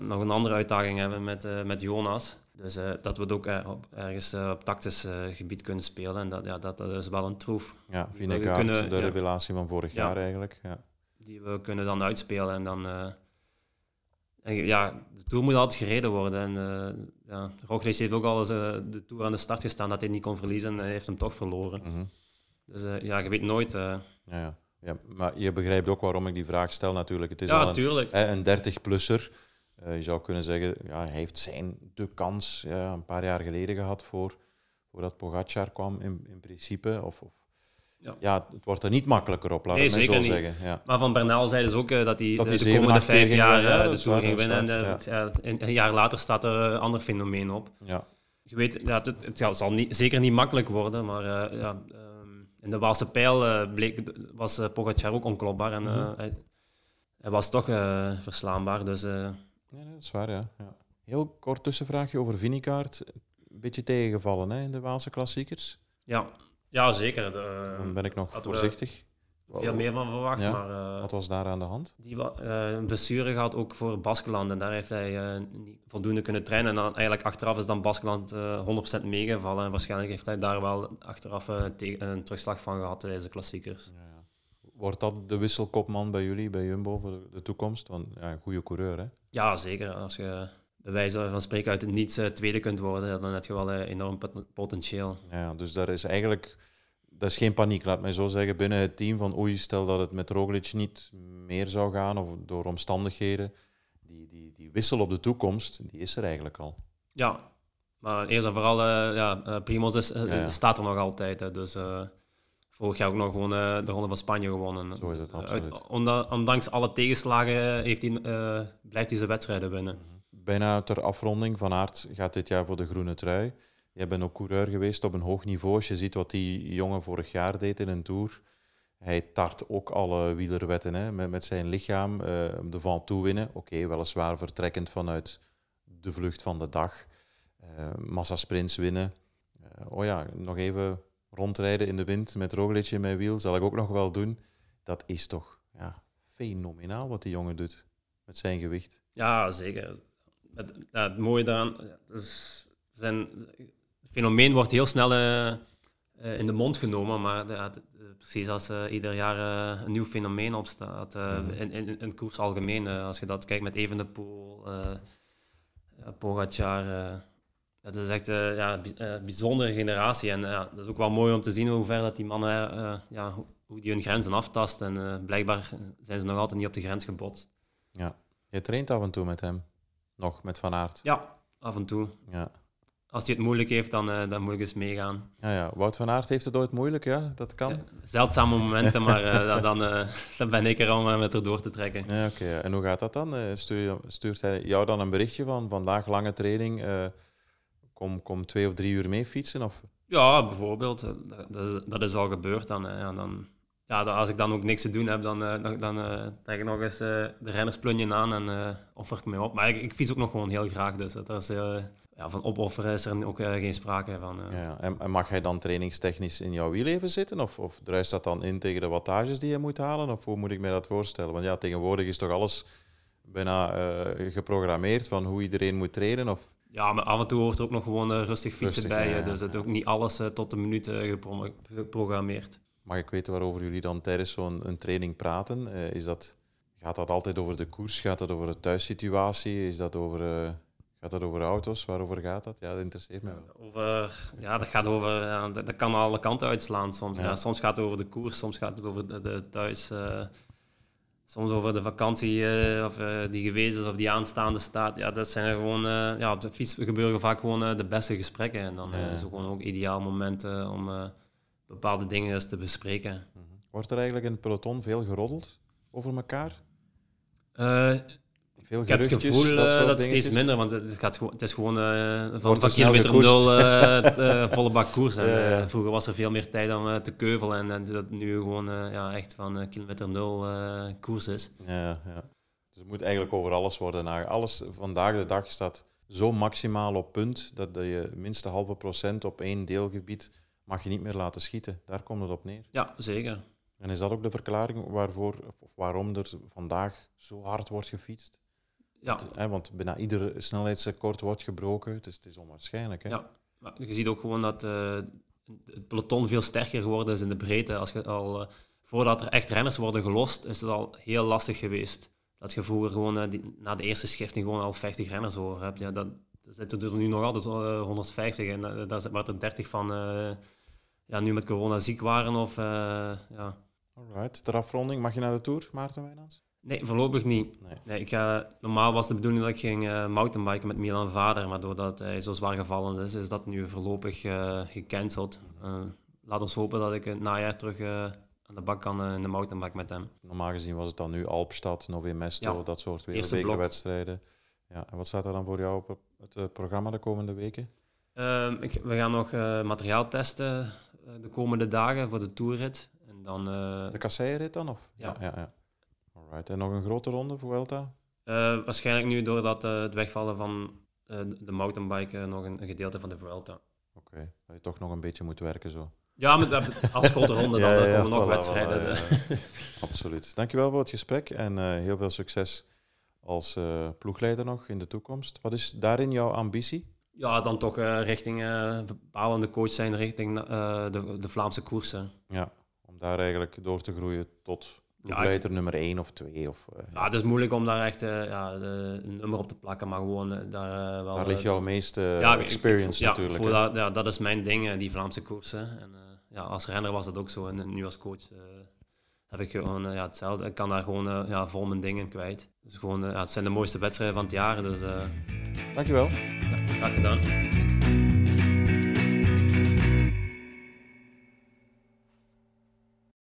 Speaker 3: nog een andere uitdaging hebben met, met Jonas. Dus dat we het ook op, ergens op tactisch gebied kunnen spelen. En dat, ja, dat, is wel een troef.
Speaker 2: Ja, Vingegaard, de revelatie van vorig jaar eigenlijk. Ja.
Speaker 3: Die we kunnen dan uitspelen en dan en ja, de Tour moet altijd gereden worden. En uh, ja, Roglic heeft ook al eens uh, de Tour aan de start gestaan dat hij niet kon verliezen en hij heeft hem toch verloren. Mm -hmm. Dus uh, ja, je weet nooit. Ja,
Speaker 2: ja. ja, maar je begrijpt ook waarom ik die vraag stel natuurlijk. Het is
Speaker 3: ja,
Speaker 2: al
Speaker 3: natuurlijk.
Speaker 2: een, een 30-plusser. je zou kunnen zeggen, ja, hij heeft zijn de kans ja, een paar jaar geleden gehad voor, voordat Pogacar kwam in, in principe. Of, of ja. ja, het wordt er niet makkelijker op, we nee, zo zeggen. Ja.
Speaker 3: Maar Van Bernal zei dus ook uh, dat hij dat de, de komende vijf jaar ja, uh, de Tour ging winnen. En uh, een, jaar later staat er een ander fenomeen op.
Speaker 2: Ja.
Speaker 3: Je weet, ja, het, het zal niet, zeker niet makkelijk worden, maar ja, um, in de Waalse pijl bleek, was Pogacar ook onklopbaar en mm -hmm. hij, hij, was toch verslaanbaar. Dus,
Speaker 2: ja, dat is waar, ja. Heel kort tussenvraagje over Vinikaart. Een beetje tegengevallen hè, in de Waalse klassiekers.
Speaker 3: Ja, ja, zeker.
Speaker 2: Dan ben ik nog voorzichtig.
Speaker 3: Veel meer van verwacht. Maar, uh,
Speaker 2: Wat was daar aan de hand?
Speaker 3: Die uh, een blessure gehad ook voor Baskeland. En daar heeft hij uh, niet voldoende kunnen trainen. En dan eigenlijk achteraf is dan Baskeland 100% meegevallen. En waarschijnlijk heeft hij daar wel achteraf een terugslag van gehad tijdens de klassiekers. Ja,
Speaker 2: Wordt dat de wisselkopman bij jullie, bij Jumbo, voor de, toekomst? Want ja, een goede coureur, hè?
Speaker 3: Ja, zeker. Als je bij wijze van spreken uit het niets tweede kunt worden, dan heb je wel enorm potentieel.
Speaker 2: Ja, dus daar is eigenlijk dat is geen paniek, laat mij zo zeggen, binnen het team van oei, stel dat het met Roglic niet meer zou gaan of door omstandigheden. Die, die, die wissel op de toekomst, die is er eigenlijk al.
Speaker 3: Ja, maar eerst en vooral, uh, ja, uh, Primoz is, uh,
Speaker 2: Ja, ja.
Speaker 3: staat er nog altijd. Hè, dus eh, vorig jaar ook nog gewoon eh, de Ronde van Spanje gewonnen.
Speaker 2: Zo is het,
Speaker 3: eh,
Speaker 2: absoluut.
Speaker 3: uit- ondanks alle tegenslagen heeft hij, eh, blijft hij zijn wedstrijden winnen.
Speaker 2: Bijna ter afronding. Van Aert gaat dit jaar voor de groene trui. Jij bent ook coureur geweest op een hoog niveau. Als je ziet wat die jongen vorig jaar deed in een Tour. Hij tart ook alle wielerwetten hè, met, met zijn lichaam. eh, de Van toe winnen. Oké, weliswaar vertrekkend vanuit de vlucht van de dag. Eh massa sprints winnen. Eh, oh ja, nog even rondrijden in de wind met Roglic in mijn wiel. Zal ik ook nog wel doen. Dat is toch ja, fenomenaal wat die jongen doet. Met zijn gewicht.
Speaker 3: Ja, zeker. Het, ja, het mooie daaraan, ja, het is- zijn, het fenomeen wordt heel snel eh, eh, in de mond genomen, maar ja, het- het- precies als eh, ieder jaar een nieuw fenomeen opstaat,
Speaker 2: Mhm.
Speaker 3: in, in, in het koers algemeen, als je dat kijkt met Evenepoel, ja, Pogacar, dat is echt ja, een eh, bijzondere generatie en ja, dat is ook wel mooi om te zien hoe ver dat die mannen, ja, hoe, die hun grenzen aftasten en blijkbaar zijn ze nog altijd niet op de grens gebotst.
Speaker 2: Je traint af en toe met hem. Nog met Van Aert.
Speaker 3: Ja, af en toe.
Speaker 2: Ja.
Speaker 3: Als hij het moeilijk heeft, dan, eh, dan moet ik eens meegaan.
Speaker 2: Ja, ja. Wout van Aert heeft het ooit moeilijk, ja? Dat kan?
Speaker 3: Ja, zeldzame momenten, maar eh, <laughs> dan, eh, dan ben ik er om met er door te trekken.
Speaker 2: Ja, oké. En hoe gaat dat dan? Stuur stuurt hij jou dan een berichtje van vandaag lange training, kom, kom twee of drie uur mee fietsen? Of?
Speaker 3: Ja, bijvoorbeeld. Dat, is, dat is al gebeurd. Dan, ja, dan, ja, als ik dan ook niks te doen heb, dan, eh, dan, dan eh, trek ik nog eens eh, de rennersplunje aan en offer ik me op. Maar ik, ik fiets ook nog gewoon heel graag, dus dat is, ja, van opofferen is er ook geen sprake van.
Speaker 2: Ja. En, en mag hij dan trainingstechnisch in jouw wiel even zitten? Of, of druist dat dan in tegen de wattages die je moet halen? Of hoe moet ik mij dat voorstellen? Want ja, tegenwoordig is toch alles bijna geprogrammeerd van hoe iedereen moet trainen? Of...
Speaker 3: Ja, maar af en toe hoort er ook nog gewoon rustig fietsen
Speaker 2: Rustig,
Speaker 3: bij je.
Speaker 2: ja,
Speaker 3: Dus het is ook niet alles tot de minuut gepro- geprogrammeerd.
Speaker 2: Mag ik weten waarover jullie dan tijdens zo'n een training praten? Eh, is dat, gaat dat altijd over de koers? Gaat dat over de thuissituatie? Is dat over, eh, gaat dat over auto's? Waarover gaat dat? Ja, dat interesseert me wel.
Speaker 3: Over, ja, dat gaat over, dat, dat kan alle kanten uitslaan soms.
Speaker 2: Ja.
Speaker 3: Ja. soms gaat het over de koers, soms gaat het over de, de thuis, eh, soms over de vakantie of, die geweest is of die aanstaande staat. Ja, dat zijn gewoon, ja, op de fiets gebeuren vaak gewoon de beste gesprekken. En dan
Speaker 2: Ja.
Speaker 3: is het gewoon ook ideaal moment eh, om bepaalde dingen eens te bespreken.
Speaker 2: Wordt er eigenlijk in het peloton veel geroddeld over elkaar?
Speaker 3: Eh,
Speaker 2: Veel
Speaker 3: Ik heb het gevoel eh,
Speaker 2: dat
Speaker 3: het steeds minder, want het, gaat het is gewoon eh, van,
Speaker 2: er
Speaker 3: kilometer nul <laughs> volle bak koers. En, vroeger was er veel meer tijd om te keuvelen en, en dat nu gewoon ja, echt van kilometer nul koers is.
Speaker 2: Ja, ja. Dus het moet eigenlijk over alles worden nagedacht. Alles vandaag de dag staat zo maximaal op punt dat je minste halve procent op één deelgebied mag je niet meer laten schieten. Daar komt het op neer.
Speaker 3: Ja, zeker.
Speaker 2: En is dat ook de verklaring waarvoor, of waarom er vandaag zo hard wordt gefietst?
Speaker 3: Ja,
Speaker 2: Want, hè, want bijna ieder snelheidsrecord wordt gebroken. Dus het is onwaarschijnlijk. Hè?
Speaker 3: Ja. maar je ziet ook gewoon dat eh, het peloton veel sterker geworden is in de breedte. Als je al, eh, voordat er echt renners worden gelost, is het al heel lastig geweest. Dat je vroeger gewoon eh, die, na de eerste schifting gewoon al 50 renners over hebt. Ja, dat, dat zitten er nu nog altijd eh, 150 en daar maar er 30 van ja, nu met corona ziek waren. Of, eh, ja.
Speaker 2: Alright, ter afronding. Mag je naar de Tour, Maarten Wijnands?
Speaker 3: Nee, voorlopig niet.
Speaker 2: Nee.
Speaker 3: Nee, ik ga, normaal was de bedoeling dat ik ging eh, mountainbiken met Milan Vader, maar doordat hij zo zwaar gevallen is, is dat nu voorlopig eh, gecanceld. Eh, laat ons hopen dat ik het najaar terug aan de bak kan in de mountainbike met hem.
Speaker 2: Normaal gezien was het dan nu Alpstad, Nové Mesto,
Speaker 3: Ja,
Speaker 2: dat soort wereldbekerwedstrijden. Ja, en wat staat er dan voor jou op het programma de komende weken?
Speaker 3: Ehm, ik, we gaan nog materiaal testen de komende dagen voor de toerrit. En dan eh,
Speaker 2: De kasseierrit dan? Of?
Speaker 3: Ja.
Speaker 2: ja, ja. Alright. En nog een grote ronde voor Vuelta?
Speaker 3: eh, waarschijnlijk nu doordat eh, het wegvallen van eh, de- mountainbike eh, nog een, een gedeelte van de Vuelta.
Speaker 2: Oké, dat je toch nog een beetje moet werken zo.
Speaker 3: Ja, maar dat, als grote <laughs> ronde dan,
Speaker 2: Ja, ja,
Speaker 3: komen nog
Speaker 2: voilà,
Speaker 3: wedstrijden.
Speaker 2: voilà, ja. <laughs> Absoluut. Dankjewel voor het gesprek en eh, heel veel succes als eh, ploegleider nog in de toekomst. Wat is daarin jouw ambitie?
Speaker 3: Ja, dan toch eh, richting eh, bepalende coach zijn richting eh, de, de Vlaamse koersen.
Speaker 2: Ja, om daar eigenlijk door te groeien tot ploegleider nummer één of twee. Of,
Speaker 3: Ja, het is moeilijk om daar echt ja, de, een nummer op te plakken, maar gewoon daar wel...
Speaker 2: daar ligt jouw meeste
Speaker 3: ja, ik- ik-
Speaker 2: experience natuurlijk.
Speaker 3: dat, ja, dat is mijn ding, die Vlaamse koersen. En, ja, als renner was dat ook zo. En, nu als coach heb ik gewoon ja, hetzelfde. Ik kan daar gewoon ja, vol mijn dingen kwijt. Dus gewoon, ja, het zijn de mooiste wedstrijden van het jaar. Dus,
Speaker 2: Dankjewel.
Speaker 3: Ja, graag gedaan.